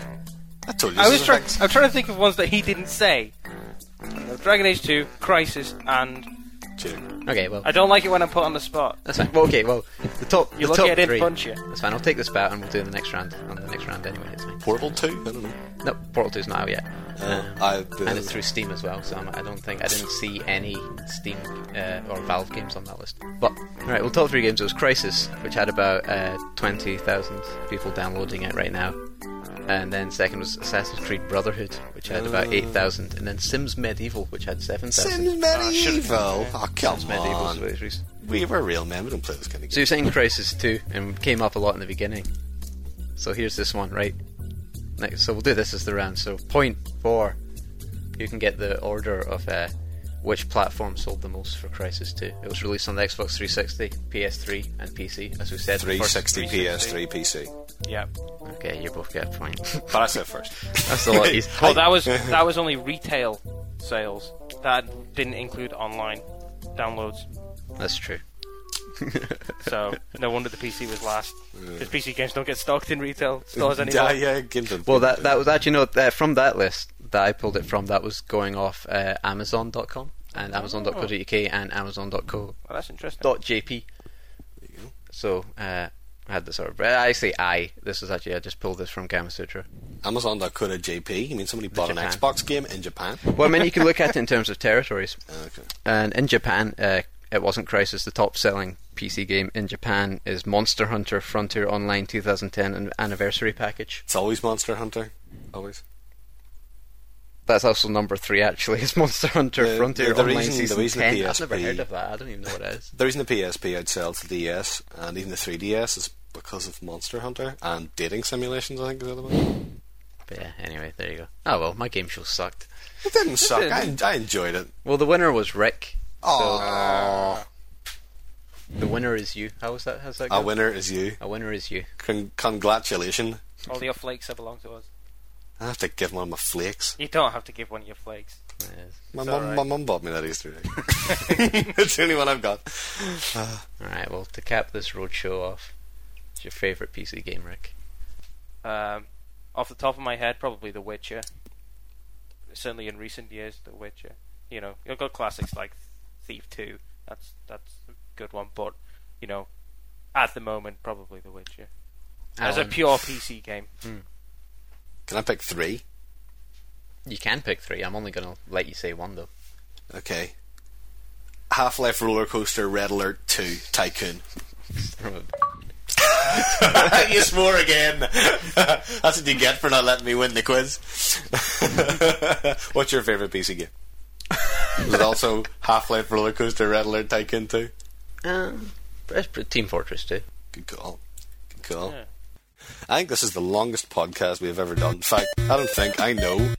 I told you. I was is trying. I'm trying to think of ones that he didn't say. Uh, Dragon Age 2, Crysis, and Cheating. Okay, well I don't like it when I'm put on the spot. that's fine. Well, okay, well the top. You're the lucky top I didn't three. punch you. That's fine. I'll take this bout and we'll do the next round on the next round anyway. It's fine. Portal 2? I don't know. No, Portal 2's not out yet. Uh, Um, I, and it's through Steam as well, so I'm, I don't think I didn't see any Steam uh, or Valve games on that list. But right, well, top three games. It was Crysis, which had about uh, twenty thousand people downloading it right now, and then second was Assassin's Creed Brotherhood, which had about eight thousand, and then Sims Medieval, which had seven thousand. Sims Medieval. Oh, come Sims Medieval. on. We were real men. We don't play this kind of So game. you're saying Crysis 2 and came up a lot in the beginning. So here's this one, right? Next, so we'll do this as the round. So point four, you can get the order of uh, which platform sold the most for Crysis 2. It was released on the Xbox 360, PS3, and PC, as we said. the first- 360 PS3 PC. Yeah. Okay, you both get a point. But I said first. That's a lot easier. Well, that was that was only retail sales. That didn't include online downloads. That's true. So no wonder the PC was last. Because PC games don't get stocked in retail stores anymore. yeah, yeah, games don't- Well, that that was actually no uh, from that list that I pulled it from. That was going off uh, Amazon.com and Amazon.co.uk and Amazon.co Well, that's interesting. dot jp. So uh, I had this sort of. I say I. This was actually I just pulled this from Gamasutra. Amazon.co.jp. You mean somebody bought an Xbox game in Japan? Well, I mean you can look at it in terms of territories. Okay. And in Japan, uh, it wasn't Crysis. The top-selling PC game in Japan is Monster Hunter Frontier Online 2010 an- Anniversary Package. It's always Monster Hunter. Always. That's also number three. Actually, is Monster Hunter The- Frontier the- the Online reason- the Season reason the 10. I've never PSP heard of that. I don't even know what it is. The reason the PSP outsells the DS and even the 3DS is because of Monster Hunter and dating simulations, I think is the other one. But yeah, anyway, there you go. Oh well, my game show sucked. It didn't suck. I, I enjoyed it. Well, the winner was Rick. Oh, The winner is you. How was that? How's that a winner is you. A winner is you. Con- congratulations. All the flakes that belong to us. I have to give one of my flakes. You don't have to give one of your flakes. Yes. My It's mum, alright. my mum bought me that Easter egg. it's the only one I've got. Alright, well, to cap this roadshow off, what's your favourite PC game, Rick? Um, off the top of my head, probably The Witcher. Certainly in recent years, The Witcher. You know, you've got classics like Thief Two. That's that's a good one, but you know, at the moment, probably The Witcher as a pure PC game. Can I pick three? You can pick three. I'm only going to let you say one, though. Okay. Half Life Roller Coaster Red Alert 2 Tycoon. you swore again. That's what you get for not letting me win the quiz. What's your favourite PC game? Was it also Half Life Roller Coaster Red Alert Tycoon 2? Um, that's pretty- Team Fortress 2. Good call. Good call. Yeah. I think this is the longest podcast we've ever done. In fact, I don't think I know